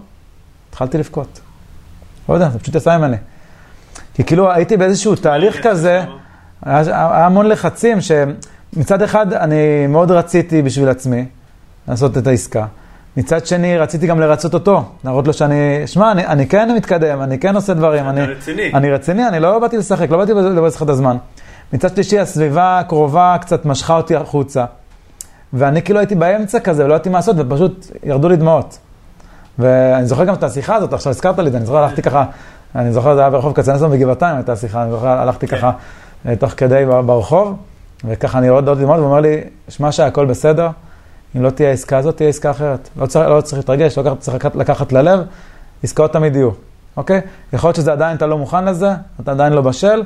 התחלתי לבכות. לא יודע, זה פשוט יצא ממני. כי כאילו הייתי באיזשהו תהליך כזה, היה, היה המון לחצים שמצד אחד אני מאוד רציתי בשביל עצמי לעשות את העסקה. מצד שני, רציתי גם לרצות אותו, להראות לו שאני, שמע, אני, אני כן מתקדם, אני כן עושה דברים. אני,
רציני.
אני רציני, אני לא באתי לשחק, לא באתי לבזבז לך את הזמן. מצד שלישי, הסביבה הקרובה קצת משכה אותי החוצה. ואני כאילו הייתי באמצע כזה, ולא ידעתי מה לעשות, ופשוט ירדו לי דמעות. ואני זוכר גם את השיחה הזאת, עכשיו הזכרת לי את זה, אני זוכר, הלכתי ככה, אני זוכר, זה היה ברחוב כצנלסון בגבעתיים, הייתה שיחה, אני זוכר, הלכתי
כן.
ככה, אה, תוך כדי ברחוב, וככה אני יורד עוד דמעות, והוא אומר לי, שמע שהכל בסדר, אם לא תהיה העסקה הזאת, תהיה עסקה אחרת. לא צריך, לא צריך להתרגש, לא צריך לקחת, ללב, עסקאות תמיד יהיו, אוקיי? יכול להיות שזה עדיין, אתה לא מוכן לזה, אתה עדיין לא בשל,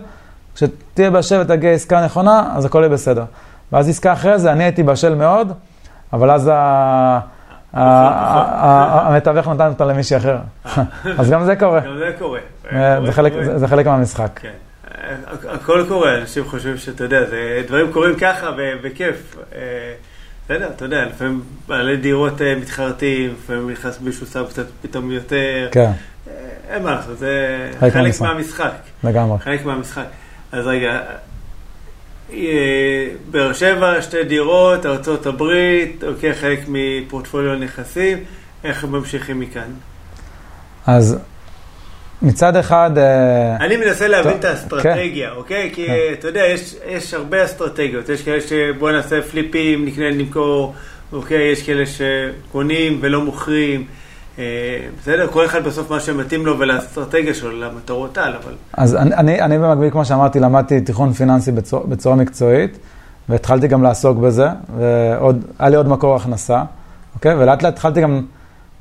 כשתהיה בשל ותגיע עסקה נכונה, אז הכל יהיה בסדר. ואז עסקה אחרי זה, אני הייתי בשל מאוד, אבל אז המתווך נתן אותה למישהי אחר. אז גם זה קורה.
גם זה קורה.
זה חלק מהמשחק.
כן. הכ- הכל קורה, אנשים חושבים שאתה יודע, זה, דברים קורים ככה וכיף. אה, בסדר, אתה יודע, לפעמים בעלי דירות אה, מתחרטים, לפעמים נכנס מישהו שם קצת פתאום יותר.
כן,
אה, אין מה לעשות, זה
חלק מהמשחק. לגמרי.
חלק מהמשחק. אז רגע, באר שבע, שתי דירות, ארצות הברית, אוקיי, חלק מפורטפוליו הנכסים, איך ממשיכים מכאן?
אז מצד אחד, אה,
אני מנסה להבין
טוב,
את האסטרטגיה, אוקיי? כי
כן.
אתה יודע, יש, יש הרבה אסטרטגיות. יש כאלה שבוא נעשה פליפים, נקנה, נמכור, אוקיי? יש כאלה שקונים ולא מוכרים. אה, בסדר? כל אחד בסוף מה שמתאים לו ולאסטרטגיה שלו, למטרות על, אבל...
אז אני, אני, אני במקביל, כמו שאמרתי, למדתי תיכון פיננסי בצורה, בצורה מקצועית, והתחלתי גם לעסוק בזה, ועוד, היה לי עוד מקור הכנסה, אוקיי? ולאט לאט התחלתי גם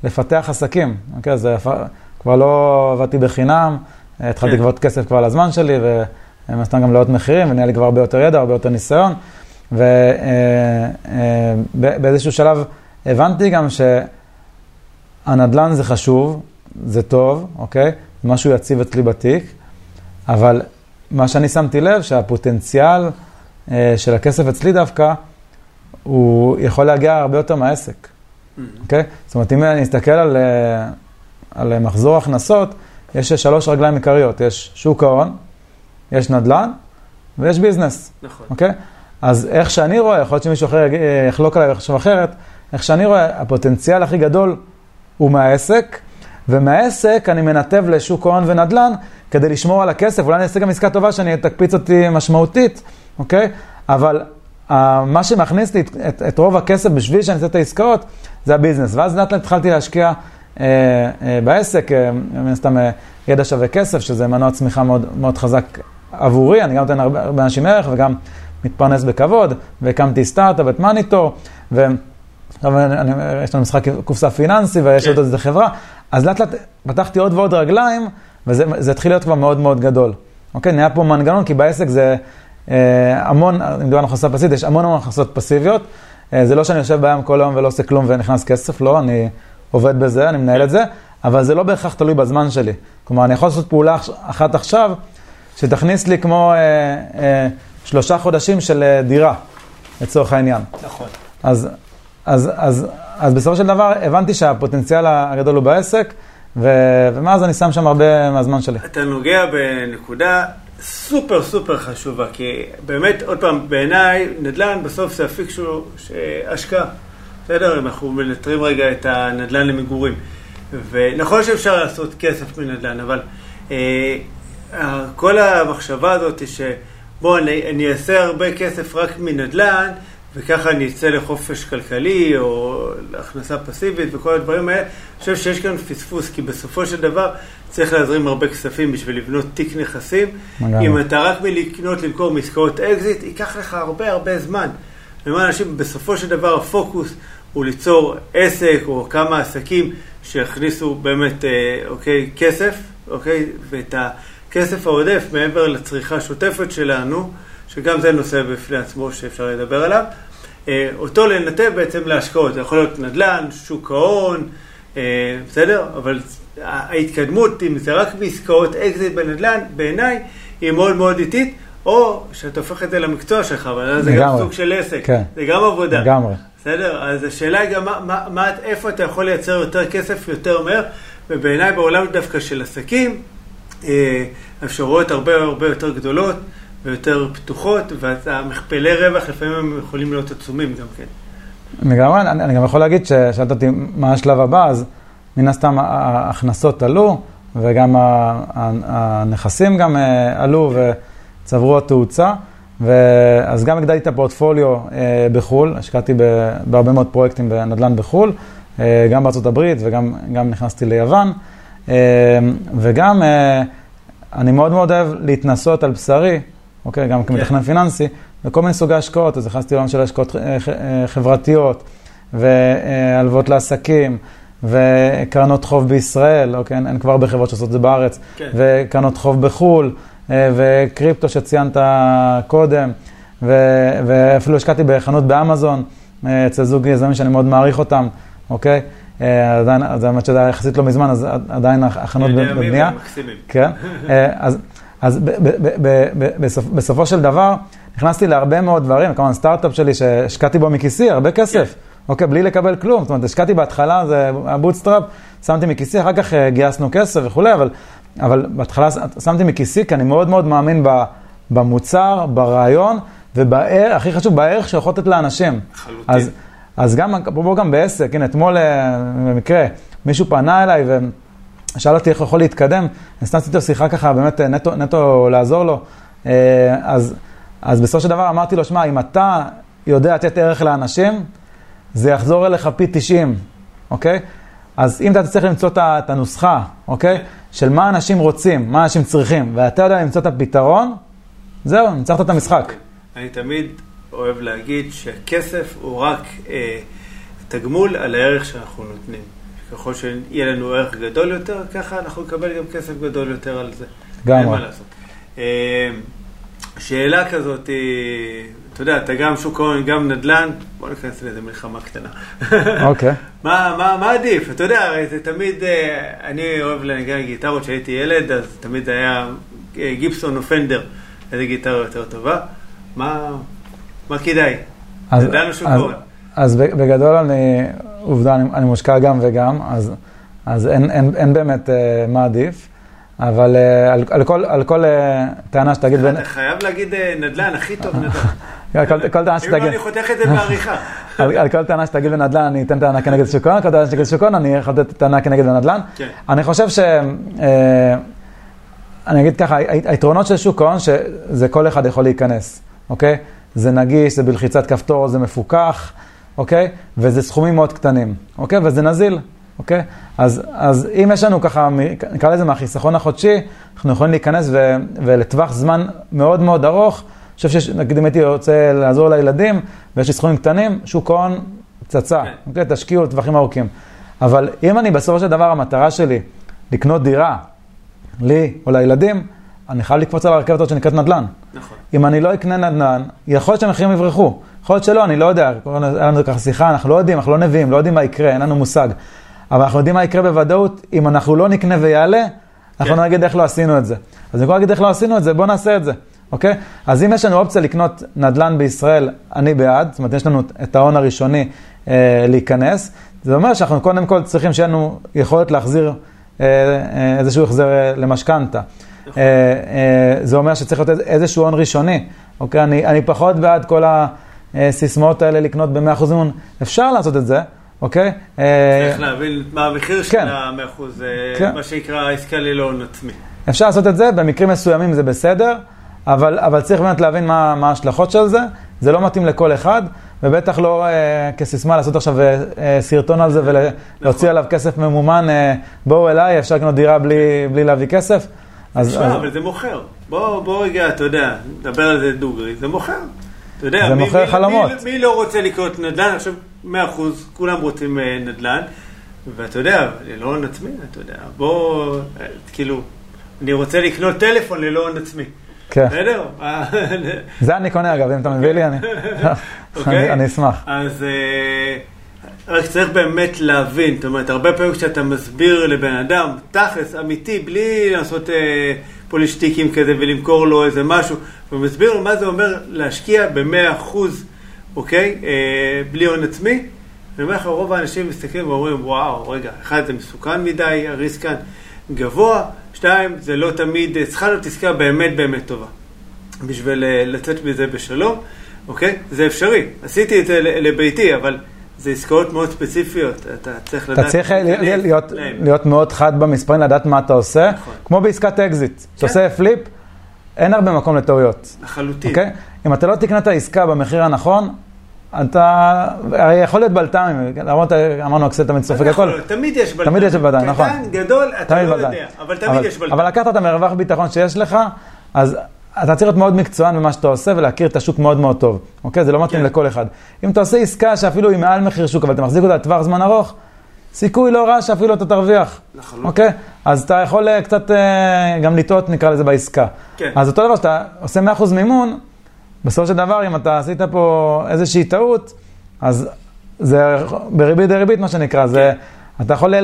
לפתח עסקים, אוקיי? זה כבר לא עבדתי בחינם, התחלתי
כן.
לגבות כסף כבר על הזמן שלי, ומן הסתם גם לעוד מחירים, ונהיה לי כבר הרבה יותר ידע, הרבה יותר ניסיון, ובאיזשהו שלב הבנתי גם שהנדל"ן זה חשוב, זה טוב, אוקיי? משהו יציב אצלי בתיק, אבל מה שאני שמתי לב, שהפוטנציאל אה, של הכסף אצלי דווקא, הוא יכול להגיע הרבה יותר מהעסק, אוקיי? זאת אומרת, אם אני אסתכל על, אה, על מחזור הכנסות, יש שלוש רגליים עיקריות, יש שוק ההון, יש נדל"ן ויש ביזנס,
נכון.
אוקיי? אז איך שאני רואה, יכול להיות שמישהו אחר אה, יחלוק עליי ויחשוב אחרת, איך שאני רואה, הפוטנציאל הכי גדול הוא מהעסק, ומהעסק אני מנתב לשוק ההון ונדל"ן כדי לשמור על הכסף, אולי אני אעשה גם עסקה טובה שאני תקפיץ אותי משמעותית, אוקיי? אבל uh, מה שמכניס לי את, את, את רוב הכסף בשביל שאני אעשה את העסקאות, זה הביזנס. ואז לאט לאט התחלתי להשקיע בעסק, uh, מן הסתם ידע שווה כסף, שזה מנוע צמיחה מאוד, מאוד חזק עבורי, אני גם נותן הרבה, הרבה אנשים ערך וגם מתפרנס בכבוד, והקמתי סטארט-אפ, את מאניטור, ו... עכשיו אני, אני, יש לנו משחק קופסה פיננסי ויש
כן.
עוד איזה חברה, אז לאט לאט פתחתי עוד ועוד רגליים, וזה זה התחיל להיות כבר מאוד מאוד גדול. אוקיי, נהיה פה מנגנון, כי בעסק זה אה, המון, אם מדבר על הכנסה פסיבית, יש המון המון הכנסות פסיביות. אה, זה לא שאני יושב בים כל היום ולא עושה כלום ונכנס כסף, לא, אני עובד בזה, אני מנהל את זה, אבל זה לא בהכרח תלוי בזמן שלי. כלומר, אני יכול לעשות פעולה אחת עכשיו, שתכניס לי כמו אה, אה, שלושה חודשים של אה, דירה, לצורך העניין.
נכון.
אז, אז, אז, אז בסופו של דבר הבנתי שהפוטנציאל הגדול הוא בעסק, ו, ומאז אני שם שם הרבה מהזמן שלי.
אתה נוגע בנקודה סופר סופר חשובה, כי באמת, עוד פעם, בעיניי, נדל"ן בסוף זה אפיק שהוא ש- השקעה. בסדר? אנחנו מנטרלים רגע את הנדל"ן למגורים. ונכון שאפשר לעשות כסף מנדל"ן, אבל אה, כל המחשבה הזאת היא שבוא, אני, אני אעשה הרבה כסף רק מנדל"ן, וככה אני אצא לחופש כלכלי או להכנסה פסיבית וכל הדברים האלה. אני חושב שיש כאן פספוס, כי בסופו של דבר צריך להזרים הרבה כספים בשביל לבנות תיק נכסים.
לגמרי.
אם אתה רק מלקנות, למכור מעסקאות אקזיט, ייקח לך הרבה הרבה זמן. למען אנשים, בסופו של דבר הפוקוס הוא ליצור עסק או כמה עסקים שיכניסו באמת, אה, אוקיי, כסף, אוקיי, ואת הכסף העודף מעבר לצריכה השוטפת שלנו, שגם זה נושא בפני עצמו שאפשר לדבר עליו, אה, אותו לנתב בעצם להשקעות. זה יכול להיות נדל"ן, שוק ההון, אה, בסדר? אבל ההתקדמות, אם זה רק בעסקאות אקזיט בנדל"ן, בעיניי היא מאוד מאוד איטית, או שאתה הופך את זה למקצוע שלך, אבל זה גם. סוג של עסק,
כן.
זה גם עבודה.
לגמרי.
בסדר? אז השאלה היא גם מה, מה, מה, איפה אתה יכול לייצר יותר כסף יותר מהר, ובעיניי בעולם דווקא של עסקים, האפשרויות הרבה הרבה יותר גדולות ויותר פתוחות, והמכפלי רווח לפעמים הם יכולים להיות עצומים גם כן.
לגמרי, אני, אני גם יכול להגיד ששאלת אותי מה השלב הבא, אז מן הסתם ההכנסות עלו, וגם הנכסים גם עלו וצברו התאוצה. ואז גם הגדלתי את הפורטפוליו אה, בחו"ל, השקעתי בהרבה מאוד פרויקטים בנדל"ן בחו"ל, אה, גם בארצות הברית וגם נכנסתי ליוון, אה, וגם אני מאוד מאוד אוהב להתנסות על בשרי, אוקיי, גם כמתכנן כן. פיננסי, בכל מיני סוגי השקעות, אז נכנסתי לעולם של השקעות חברתיות, והלוואות לעסקים, וקרנות חוב בישראל, אוקיי, אין כבר הרבה חברות שעושות את זה בארץ, כן. וקרנות חוב בחו"ל. אה, וקריפטו שציינת קודם, ו- ואפילו השקעתי בחנות באמזון, אה, אצל זוג יזמים שאני מאוד מעריך אותם, אוקיי? אה, עדיין, זה האמת שזה יחסית לא מזמן, אז עדיין החנות בבנייה. כן. אז, אז ב- ב- ב- ב- בסופ, בסופו של דבר, נכנסתי להרבה מאוד דברים, כמובן סטארט-אפ שלי שהשקעתי בו מכיסי, הרבה כסף. אוקיי, בלי לקבל כלום. זאת אומרת, השקעתי בהתחלה, זה הבוטסטראפ, שמתי מכיסי, אחר כך גייסנו כסף וכולי, אבל אבל בהתחלה שמתי מכיסי, כי אני מאוד מאוד מאמין במוצר, ברעיון, והכי חשוב, בערך שיכול לתת לאנשים.
לחלוטין.
אז, אז גם, אפרופו גם בעסק, הנה, אתמול אה, במקרה, מישהו פנה אליי ושאל אותי איך הוא יכול להתקדם, עשיתי איתו שיחה ככה, באמת נטו, נטו לעזור לו. אה, אז, אז בסופו של דבר אמרתי לו, שמע, אם אתה יודע לתת ערך לאנשים, זה יחזור אליך פי 90, אוקיי? אז אם אתה תצטרך למצוא את הנוסחה, אוקיי? של מה אנשים רוצים, מה אנשים צריכים, ואתה יודע למצוא את הפתרון, זהו, ניצחת את המשחק.
אני תמיד אוהב להגיד שהכסף הוא רק אה, תגמול על הערך שאנחנו נותנים. ככל שיהיה לנו ערך גדול יותר, ככה אנחנו נקבל גם כסף גדול יותר על זה.
גם אין מה
לעשות. אה, שאלה כזאת, אתה יודע, אתה גם שוק ההון, גם נדל"ן, בוא ניכנס לאיזה מלחמה קטנה.
אוקיי.
מה, עדיף? אתה יודע, זה תמיד, אה, אני אוהב לנגן גיטרות, כשהייתי ילד, אז תמיד היה אה, גיפסון או פנדר, איזה גיטרה יותר טובה. מה, כדאי? נדל"ן או שוק ההון?
אז בגדול, אני, עובדה, אני, אני מושקע גם וגם, אז, אז אין, אין, אין באמת uh, מה עדיף. אבל uh, על, על כל, על כל uh, טענה שתגיד...
אתה חייב להגיד נדל"ן, הכי טוב נדל"ן.
כל טענה שתגיד...
אם אני חותך את זה בעריכה.
על כל טענה שתגיד בנדל"ן, אני אתן טענה כנגד שוק ההון, כל טענה שתגיד שוק ההון, אני יכול לתת טענה כנגד בנדל"ן.
כן.
אני חושב ש... אה, אני אגיד ככה, היתרונות של שוק ההון, שזה כל אחד יכול להיכנס, אוקיי? זה נגיש, זה בלחיצת כפתור, זה מפוקח, אוקיי? וזה סכומים מאוד קטנים, אוקיי? וזה נזיל, אוקיי? אז, אז אם יש לנו ככה, נקרא לזה מהחיסכון החודשי, אנחנו יכולים להיכנס ו, ולטווח זמן מאוד מאוד ארוך, אני חושב שנגיד אם הייתי רוצה לעזור לילדים, ויש לי סכומים קטנים, שוק ההון, פצצה, כן. אוקיי? תשקיעו לטווחים ארוכים. אבל אם אני בסופו של דבר, המטרה שלי לקנות דירה, לי או לילדים, אני חייב לקפוץ על הרכבת הזאת שנקראת נדל"ן.
נכון.
אם אני לא אקנה נדל"ן, יכול להיות שהמחירים יברחו. יכול להיות שלא, אני לא יודע. היה לנו ככה שיחה, אנחנו לא יודעים, אנחנו לא נביאים, לא יודעים מה יקרה, אין לנו מושג. אבל אנחנו יודעים מה יקרה בוודאות, אם אנחנו לא נקנה ויעלה, אנחנו כן. נגיד איך לא עשינו את זה. אז במקום להגיד איך לא עשינו את זה, בואו נעשה את זה. אוקיי? אז אם יש לנו אופציה לקנות נדל"ן בישראל, אני בעד, זאת אומרת, יש לנו את ההון הראשוני אה, להיכנס. זה אומר שאנחנו קודם כל צריכים שיהיה לנו יכולת להחזיר אה, אה, איזשהו החזר אה, למשכנתה. נכון. אה, אה, זה אומר שצריך להיות איזשהו הון ראשוני, אוקיי? אני, אני פחות בעד כל הסיסמאות האלה לקנות ב-100% מימון. אפשר לעשות את זה, אוקיי?
אה, צריך להבין מה המחיר של כן. ה-100%, כן. מה שנקרא עסקה ללא הון עצמי.
אפשר לעשות את זה, במקרים מסוימים זה בסדר. אבל, אבל צריך באמת להבין מה, מה ההשלכות של זה. זה לא מתאים לכל אחד, ובטח לא אה, כסיסמה לעשות עכשיו אה, אה סרטון על זה ולהוציא נכון. עליו כסף ממומן, אה, בואו אליי, אפשר לקנות דירה בלי, בלי להביא כסף.
אז, תשמע, אז... אבל זה מוכר. בוא, בוא רגע, אתה יודע, נדבר על זה דוגרי, זה מוכר. אתה יודע,
זה מי, מוכר מי, חלומות.
מי, מי לא רוצה לקנות נדל"ן? עכשיו, מאה אחוז, כולם רוצים אה, נדל"ן. ואתה יודע, ללא הון עצמי, אתה יודע, בוא, אה, כאילו, אני רוצה לקנות טלפון ללא הון עצמי.
כן.
בסדר?
זה אני קונה אגב, אם אתה מביא לי, אוקיי. אני אשמח.
אז אה, רק צריך באמת להבין, זאת אומרת, הרבה פעמים כשאתה מסביר לבן אדם, תכלס, אמיתי, בלי לעשות אה, פולישטיקים כזה ולמכור לו איזה משהו, ומסביר לו מה זה אומר להשקיע ב-100%, אוקיי? אה, בלי הון עצמי. אני אומר לך, רוב האנשים מסתכלים ואומרים, וואו, רגע, אחד זה מסוכן מדי, הריסק כאן גבוה, שתיים, זה לא תמיד, צריכה להיות עסקה באמת באמת טובה. בשביל אה, לצאת מזה בשלום, אוקיי? זה אפשרי. עשיתי את זה לביתי, אבל זה עסקאות מאוד ספציפיות. אתה צריך לדעת...
אתה צריך להיות, להיות מאוד חד במספרים, לדעת מה אתה עושה. נכון. כמו בעסקת אקזיט. כן. עושה פליפ, אין הרבה מקום לטעויות.
לחלוטין.
אוקיי? אם אתה לא תקנה את העסקה במחיר הנכון, אתה, הרי יכול להיות בלת"מים, למרות אמרנו אקסל תמיד סופג הכל.
תמיד יש בלת"מים.
תמיד יש בלת"מים, נכון.
קטן, גדול, אתה לא יודע, אבל תמיד יש בלת"מים.
אבל לקחת את המרווח ביטחון שיש לך, אז אתה צריך להיות מאוד מקצוען במה שאתה עושה ולהכיר את השוק מאוד מאוד טוב, אוקיי? זה לא מתאים כן. לכל אחד. אם אתה עושה עסקה שאפילו היא מעל מחיר שוק, אבל אתה מחזיק אותה לטווח זמן ארוך, סיכוי לא רע שאפילו אתה תרוויח, נכון. אוקיי? אז אתה יכול אה, קצת אה, גם לטעות, נקרא לזה, בעסקה. כן. אז אותו דבר, שאתה עושה 100% מימון, בסופו של דבר, אם אתה עשית פה איזושהי טעות, אז זה בריבית דריבית, מה שנקרא, כן. זה... אתה יכול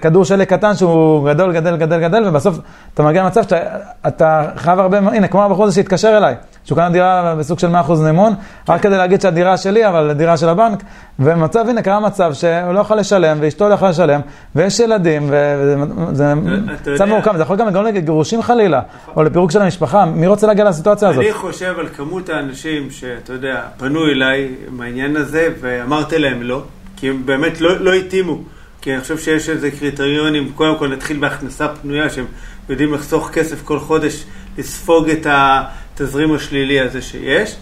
כדור שלג קטן שהוא גדול, גדל, גדל, גדל, ובסוף אתה מגיע למצב שאתה חייב הרבה, הנה, כמו הבחור הזה שהתקשר אליי, שהוא קנה דירה בסוג של 100% מימון, רק כדי להגיד שהדירה שלי, אבל דירה של הבנק, ומצב, הנה, קרה מצב שהוא לא יכול לשלם, ואשתו לא יכולה לשלם, ויש ילדים, וזה מצב מורכב, זה יכול גם לגרום לגירושים חלילה, או לפירוק של המשפחה, מי רוצה להגיע לסיטואציה הזאת?
אני חושב על כמות האנשים שאתה יודע, פנו אליי עם העניין הזה, ואמרתי להם לא, כי הם באמת לא, לא התאימו. כי אני חושב שיש איזה קריטריונים, קודם כל נתחיל בהכנסה פנויה, שהם יודעים לחסוך כסף כל חודש, לספוג את התזרים השלילי הזה שיש,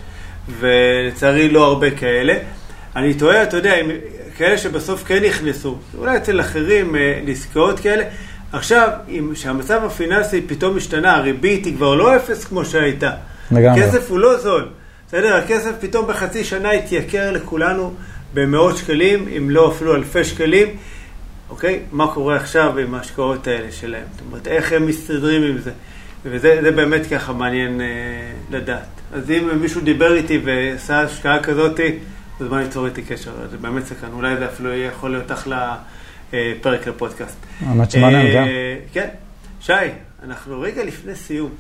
ולצערי לא הרבה כאלה. אני תוהה, אתה יודע, אם כאלה שבסוף כן נכנסו, אולי אצל אחרים אה, לעסקאות כאלה, עכשיו, אם שהמצב הפיננסי פתאום השתנה, הריבית היא כבר לא אפס כמו שהייתה. לגמרי. הכסף הוא לא זול. בסדר? הכסף פתאום בחצי שנה התייקר לכולנו במאות שקלים, אם לא אפילו אלפי שקלים. אוקיי? מה קורה עכשיו עם ההשקעות האלה שלהם? זאת אומרת, איך הם מסתדרים עם זה? וזה באמת ככה מעניין אה, לדעת. אז אם מישהו דיבר איתי ועשה השקעה כזאת, אז בוא ניצור איתי קשר, זה באמת סכן. אולי זה אפילו יכול להיות אחלה אה, פרק לפודקאסט.
האמת שמעניין אה, גם.
כן. שי, אנחנו רגע לפני סיום.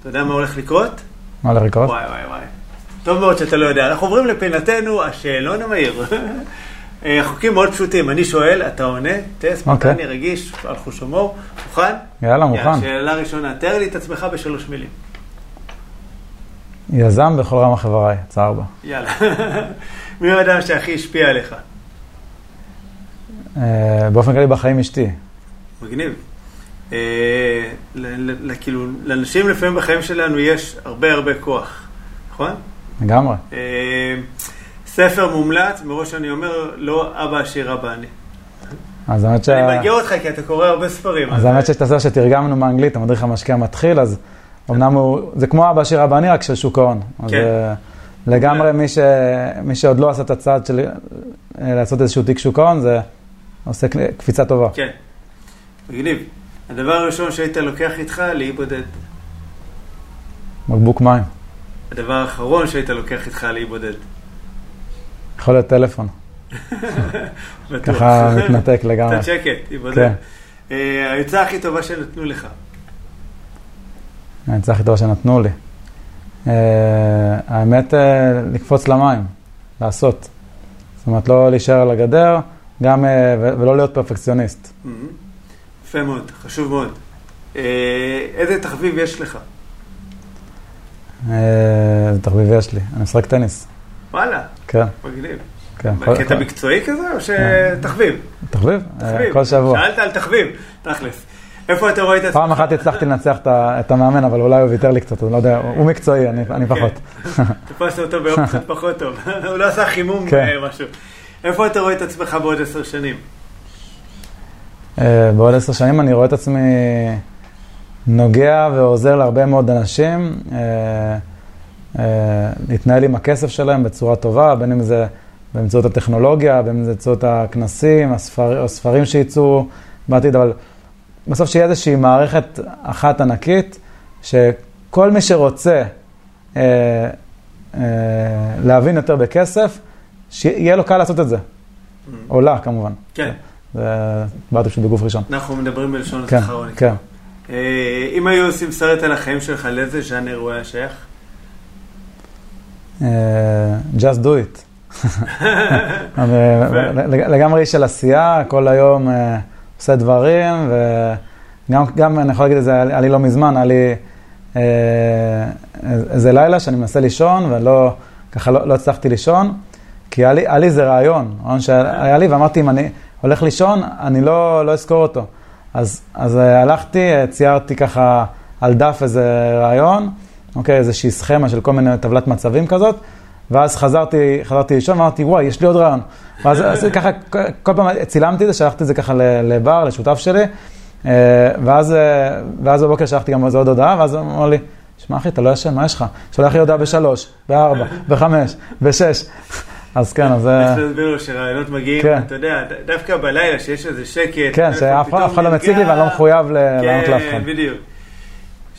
אתה יודע מה הולך לקרות?
מה הולך לקרות?
וואי וואי וואי. טוב מאוד שאתה לא יודע. אנחנו עוברים לפינתנו, השאלון המהיר. אה, חוקים מאוד פשוטים, אני שואל, אתה עונה, אוקיי. ספונטני, רגיש, על חוש הומור, מוכן?
יאללה, מוכן.
שאלה ראשונה, תאר לי את עצמך בשלוש מילים.
יזם בכל רמה חבריי, הצעה ארבע.
יאללה. מי האדם שהכי השפיע עליך?
אה, באופן כללי בחיים אשתי.
מגניב. אה, כאילו, לאנשים לפעמים בחיים שלנו יש הרבה הרבה כוח, נכון?
לגמרי.
ספר מומלץ, מראש אני אומר, לא אבא עשיר אבא אני.
אז האמת ש...
אני מגיע אותך כי אתה קורא הרבה ספרים.
אז האמת שיש את הספר שתרגמנו מאנגלית, המדריך המשקיע מתחיל, אז אמנם הוא, זה כמו אבא עשיר אבא אני, רק של שוק ההון. כן. אז לגמרי מי, ש, מי שעוד לא עשה את הצעד של אה, לעשות איזשהו תיק שוק ההון, זה עושה קפיצה טובה.
כן, מגניב. הדבר הראשון שהיית לוקח איתך, לאי בודד.
בקבוק מים.
הדבר האחרון שהיית לוקח איתך, לאי בודד.
יכול להיות טלפון. ככה מתנתק לגמרי.
קצת שקט, ייבודד. כן. אה, העצה הכי טובה שנתנו לך.
העצה הכי טובה שנתנו לי. אה, האמת, אה, לקפוץ למים, לעשות. זאת אומרת, לא להישאר על הגדר, גם, ולא להיות פרפקציוניסט.
Mm-hmm. יפה מאוד, חשוב מאוד. איזה תחביב יש לך?
איזה תחביב יש לי? אני משחק טניס.
וואלה.
כן.
מגניב. כן. קטע מקצועי כזה או שתחביב?
תחביב, כל שבוע.
שאלת על תחביב, תכלס. איפה אתה רואה את עצמך?
פעם אחת הצלחתי לנצח את המאמן, אבל אולי הוא ויתר לי קצת, אני לא יודע, הוא מקצועי, אני כן. פחות.
תפסת אותו ביום קצת פחות טוב, הוא לא עשה חימום כן. משהו. איפה אתה רואה את עצמך בעוד עשר שנים?
אה, בעוד עשר שנים אני רואה את עצמי נוגע ועוזר להרבה מאוד אנשים. אה, להתנהל עם הכסף שלהם בצורה טובה, בין אם זה באמצעות הטכנולוגיה, בין אם זה באמצעות הכנסים, הספר, הספרים שיצאו בעתיד, אבל בסוף שיהיה איזושהי מערכת אחת ענקית, שכל מי שרוצה אה, אה, להבין יותר בכסף, שיהיה לו קל לעשות את זה. עולה, כמובן.
כן.
זה באתי פשוט בגוף ראשון.
אנחנו מדברים בלשון
כן. כן.
אה, אם היו עושים סרט על החיים שלך, לאיזה ז'אנר הוא היה שייך?
אה, just do it. לגמרי איש של עשייה, כל היום uh, עושה דברים, גם, גם אני יכול להגיד את זה, היה לי לא מזמן, היה לי אה, איזה לילה שאני מנסה לישון, ולא, ככה לא, לא הצלחתי לישון, כי היה לי, איזה רעיון, רעיון שהיה לי, ואמרתי, אם אני הולך לישון, אני לא, לא אזכור אותו. אז, אה, הלכתי, ציירתי ככה על דף איזה רעיון, אוקיי, איזושהי סכמה של כל מיני טבלת מצבים כזאת, ואז חזרתי, חזרתי לישון ואמרתי, וואי, יש לי עוד רעיון. ואז ככה, כל פעם צילמתי את זה, שלחתי את זה ככה לבר, לשותף שלי, אה, ואז, אה, ואז בבוקר שלחתי גם איזה עוד הודעה, ואז הוא אמר לי, שמע אחי, אתה לא ישן, מה יש לך? שולח לי הודעה בשלוש, בארבע, בחמש, בשש. אז כן, אז...
איך להסביר לו שרעיונות מגיעים, כן. אתה יודע, דווקא בלילה שיש איזה שקט.
כן, שאף אחד לא מציג לי ואני לא מחויב לענות לאף אחד.
כן, בדיוק.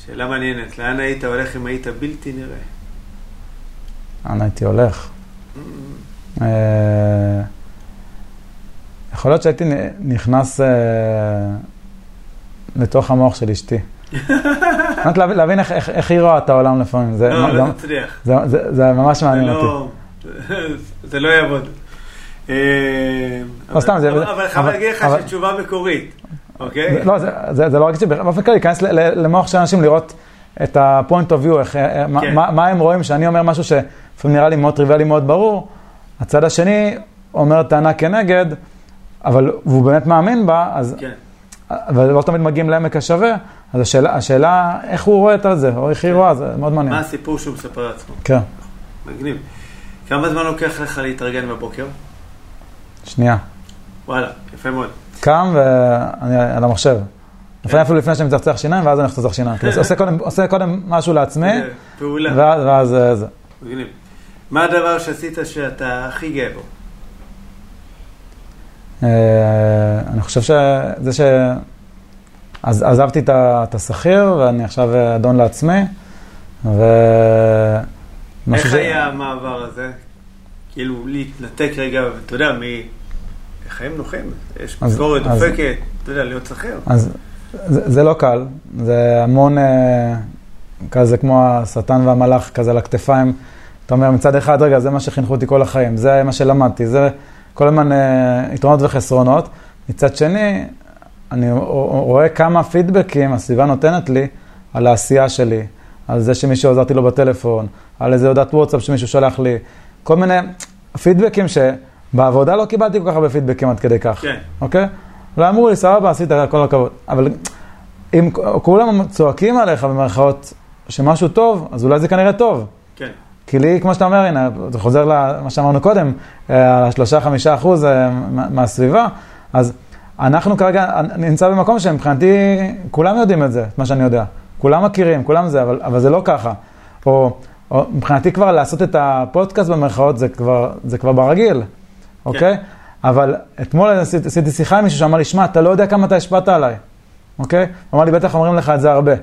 שאלה מעניינת, לאן היית הולך אם היית בלתי נראה?
לאן הייתי הולך? Mm. אה, יכול להיות שהייתי נכנס אה, לתוך המוח של אשתי. להבין איך היא רואה את העולם לפעמים.
לא, לא תצליח.
זה ממש מעניין לא- אותי.
זה לא יעבוד. אה,
לא.
אבל חייב להגיד לך שתשובה מקורית, אוקיי?
לא, זה לא רק שבאופן כללי, להיכנס למוח של אנשים, לראות את ה-point of view, כן. מה הם רואים, שאני אומר משהו שלפעמים נראה לי מאוד טריוויאלי, מאוד ברור, הצד השני אומר טענה כנגד, אבל הוא באמת מאמין בה, אז... כן. ולא תמיד מגיעים לעמק השווה, אז השאלה, השאלה איך הוא רואה את זה, או איך היא כן. רואה, זה מאוד מעניין.
מה הסיפור שהוא מספר לעצמו.
כן.
מגניב. כמה זמן לוקח לך להתארגן בבוקר?
שנייה.
וואלה, יפה מאוד.
קם ואני על המחשב. לפעמים אפילו לפני שאני מצחצח שיניים, ואז אני הולך לצחצח שיניים. עושה קודם משהו לעצמי,
פעולה.
ואז זה.
מגניב. מה הדבר שעשית שאתה הכי גאה בו?
אה, אני חושב שזה ש... אז עזבתי את השכיר, ואני עכשיו אדון לעצמי, ו...
איך היה המעבר הזה? כאילו, להתנתק רגע, אתה יודע, מחיים נוחים, יש משכורת דופקת, אתה יודע, להיות שכיר.
אז זה לא קל, זה המון אה, כזה כמו השטן והמלאך כזה על הכתפיים. אתה אומר, מצד אחד, רגע, זה מה שחינכו אותי כל החיים, זה מה שלמדתי, זה כל הזמן אה, יתרונות וחסרונות. מצד שני, אני רואה כמה פידבקים הסביבה נותנת לי על העשייה שלי, על זה שמישהו עזרתי לו בטלפון, על איזה הודעת וואטסאפ שמישהו שלח לי, כל מיני פידבקים שבעבודה לא קיבלתי כל כך הרבה פידבקים עד כדי כך, כן. אוקיי? לא אמרו לי, סבבה, עשית כל הכבוד. אבל אם כולם צועקים עליך במרכאות שמשהו טוב, אז אולי זה כנראה טוב.
כן.
כי לי, כמו שאתה אומר, הנה, זה חוזר למה שאמרנו קודם, השלושה, חמישה אחוז אה, מהסביבה, אז אנחנו כרגע נמצא במקום שמבחינתי, כולם יודעים את זה, מה שאני יודע. כולם מכירים, כולם זה, אבל, אבל זה לא ככה. או, או מבחינתי כבר לעשות את הפודקאסט במרכאות, זה כבר, זה כבר ברגיל. אוקיי? אבל אתמול עשיתי, שיחה עם מישהו שאמר לי, שמע, אתה לא יודע כמה אתה השפעת עליי, אוקיי? הוא אמר לי, בטח אומרים לך את זה הרבה,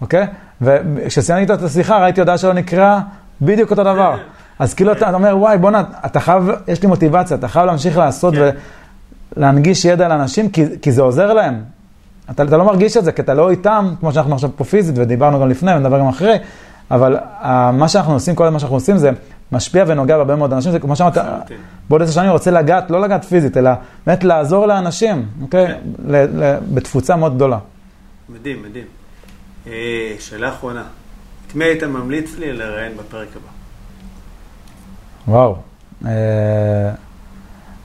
אוקיי? וכשסיימתי איתו את השיחה, ראיתי הודעה שלו נקרא בדיוק אותו דבר. אז כאילו אתה אומר, וואי, בוא'נה, אתה חייב, יש לי מוטיבציה, אתה חייב להמשיך לעשות כן. ולהנגיש ידע לאנשים, כי, כי זה עוזר להם. אתה, אתה לא מרגיש את זה, כי אתה לא איתם, כמו שאנחנו עכשיו פה פיזית, ודיברנו גם לפני, ונדבר גם אחרי, אבל uh, מה שאנחנו עושים, כל מה שאנחנו עושים זה משפיע ונוגע בהרבה מאוד אנשים, זה כמו שאמרת, בעוד עשר שנים רוצה לגעת, לא לגעת פיזית, אלא באמת לעזור לאנשים, אוקיי? כן. בתפוצה מאוד גדולה.
מדהים, מדהים. אה, שאלה אחרונה, את מי היית ממליץ לי לראיין בפרק הבא?
וואו. אה,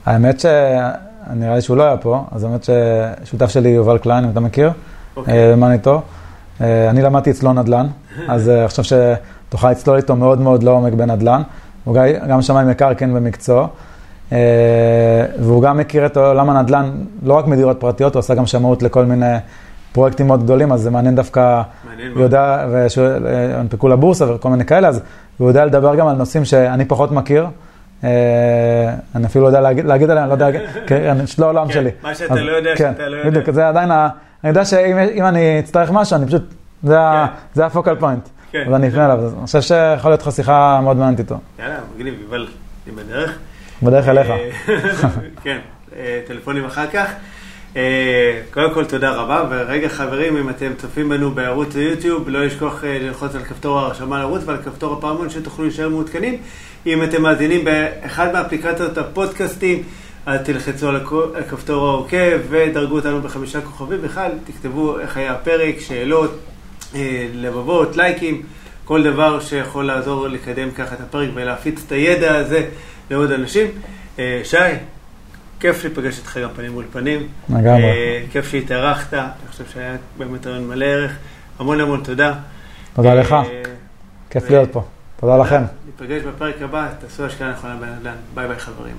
האמת ש... נראה לי שהוא לא היה פה, אז האמת ששותף שלי יובל קליין, אם אתה מכיר, אוקיי. מה איתו. אני למדתי אצלו נדל"ן, אז אה, עכשיו שתוכל לצלול איתו מאוד מאוד לעומק בנדל"ן. הוא גם שמאי מקרקעין במקצוע, אה, והוא גם מכיר את עולם הנדל"ן, לא רק מדירות פרטיות, הוא עושה גם שמאות לכל מיני פרויקטים מאוד גדולים, אז זה מעניין דווקא, הוא יודע, והנפקו לבורסה וכל מיני כאלה, אז הוא יודע לדבר גם על נושאים שאני פחות מכיר. אה, אני אפילו לא יודע להגיד עליהם, אני לא יודע, כן, זה לא העולם
כן,
שלי.
מה שאתה לא יודע,
כן,
שאתה לא יודע.
בדיוק, זה עדיין, אני יודע שאם אני אצטרך משהו, אני פשוט, זה הפוקל פוינט. אז אני אפנה אליו, אני חושב שיכול להיות לך שיחה מאוד מעניינת איתו.
יאללה, מגניב, יובל, אני בדרך.
בדרך אליך.
אה, כן, אה, טלפונים אחר כך. קודם כל תודה רבה, ורגע חברים, אם אתם צופים בנו בערוץ היוטיוב, לא לשכוח ללחוץ על כפתור ההרשמה לערוץ ועל כפתור הפעמון שתוכלו להישאר מעודכנים. אם אתם מאזינים באחד מאפליקציות הפודקאסטים, אל תלחצו על הכפתור עקוב ודרגו אותנו בחמישה כוכבים. בכלל, תכתבו איך היה הפרק, שאלות, לבבות, לייקים, כל דבר שיכול לעזור לקדם ככה את הפרק ולהפיץ את הידע הזה לעוד אנשים. שי, כיף להיפגש איתך גם פנים מול פנים.
לגמרי.
כיף שהתארחת, אני חושב שהיה באמת ריאיון מלא ערך. המון המון תודה.
תודה לך, כיף להיות פה. תודה לכם.
ניפגש בפרק הבא, תעשו השקעה נכונה בנדל"ן. ביי ביי חברים.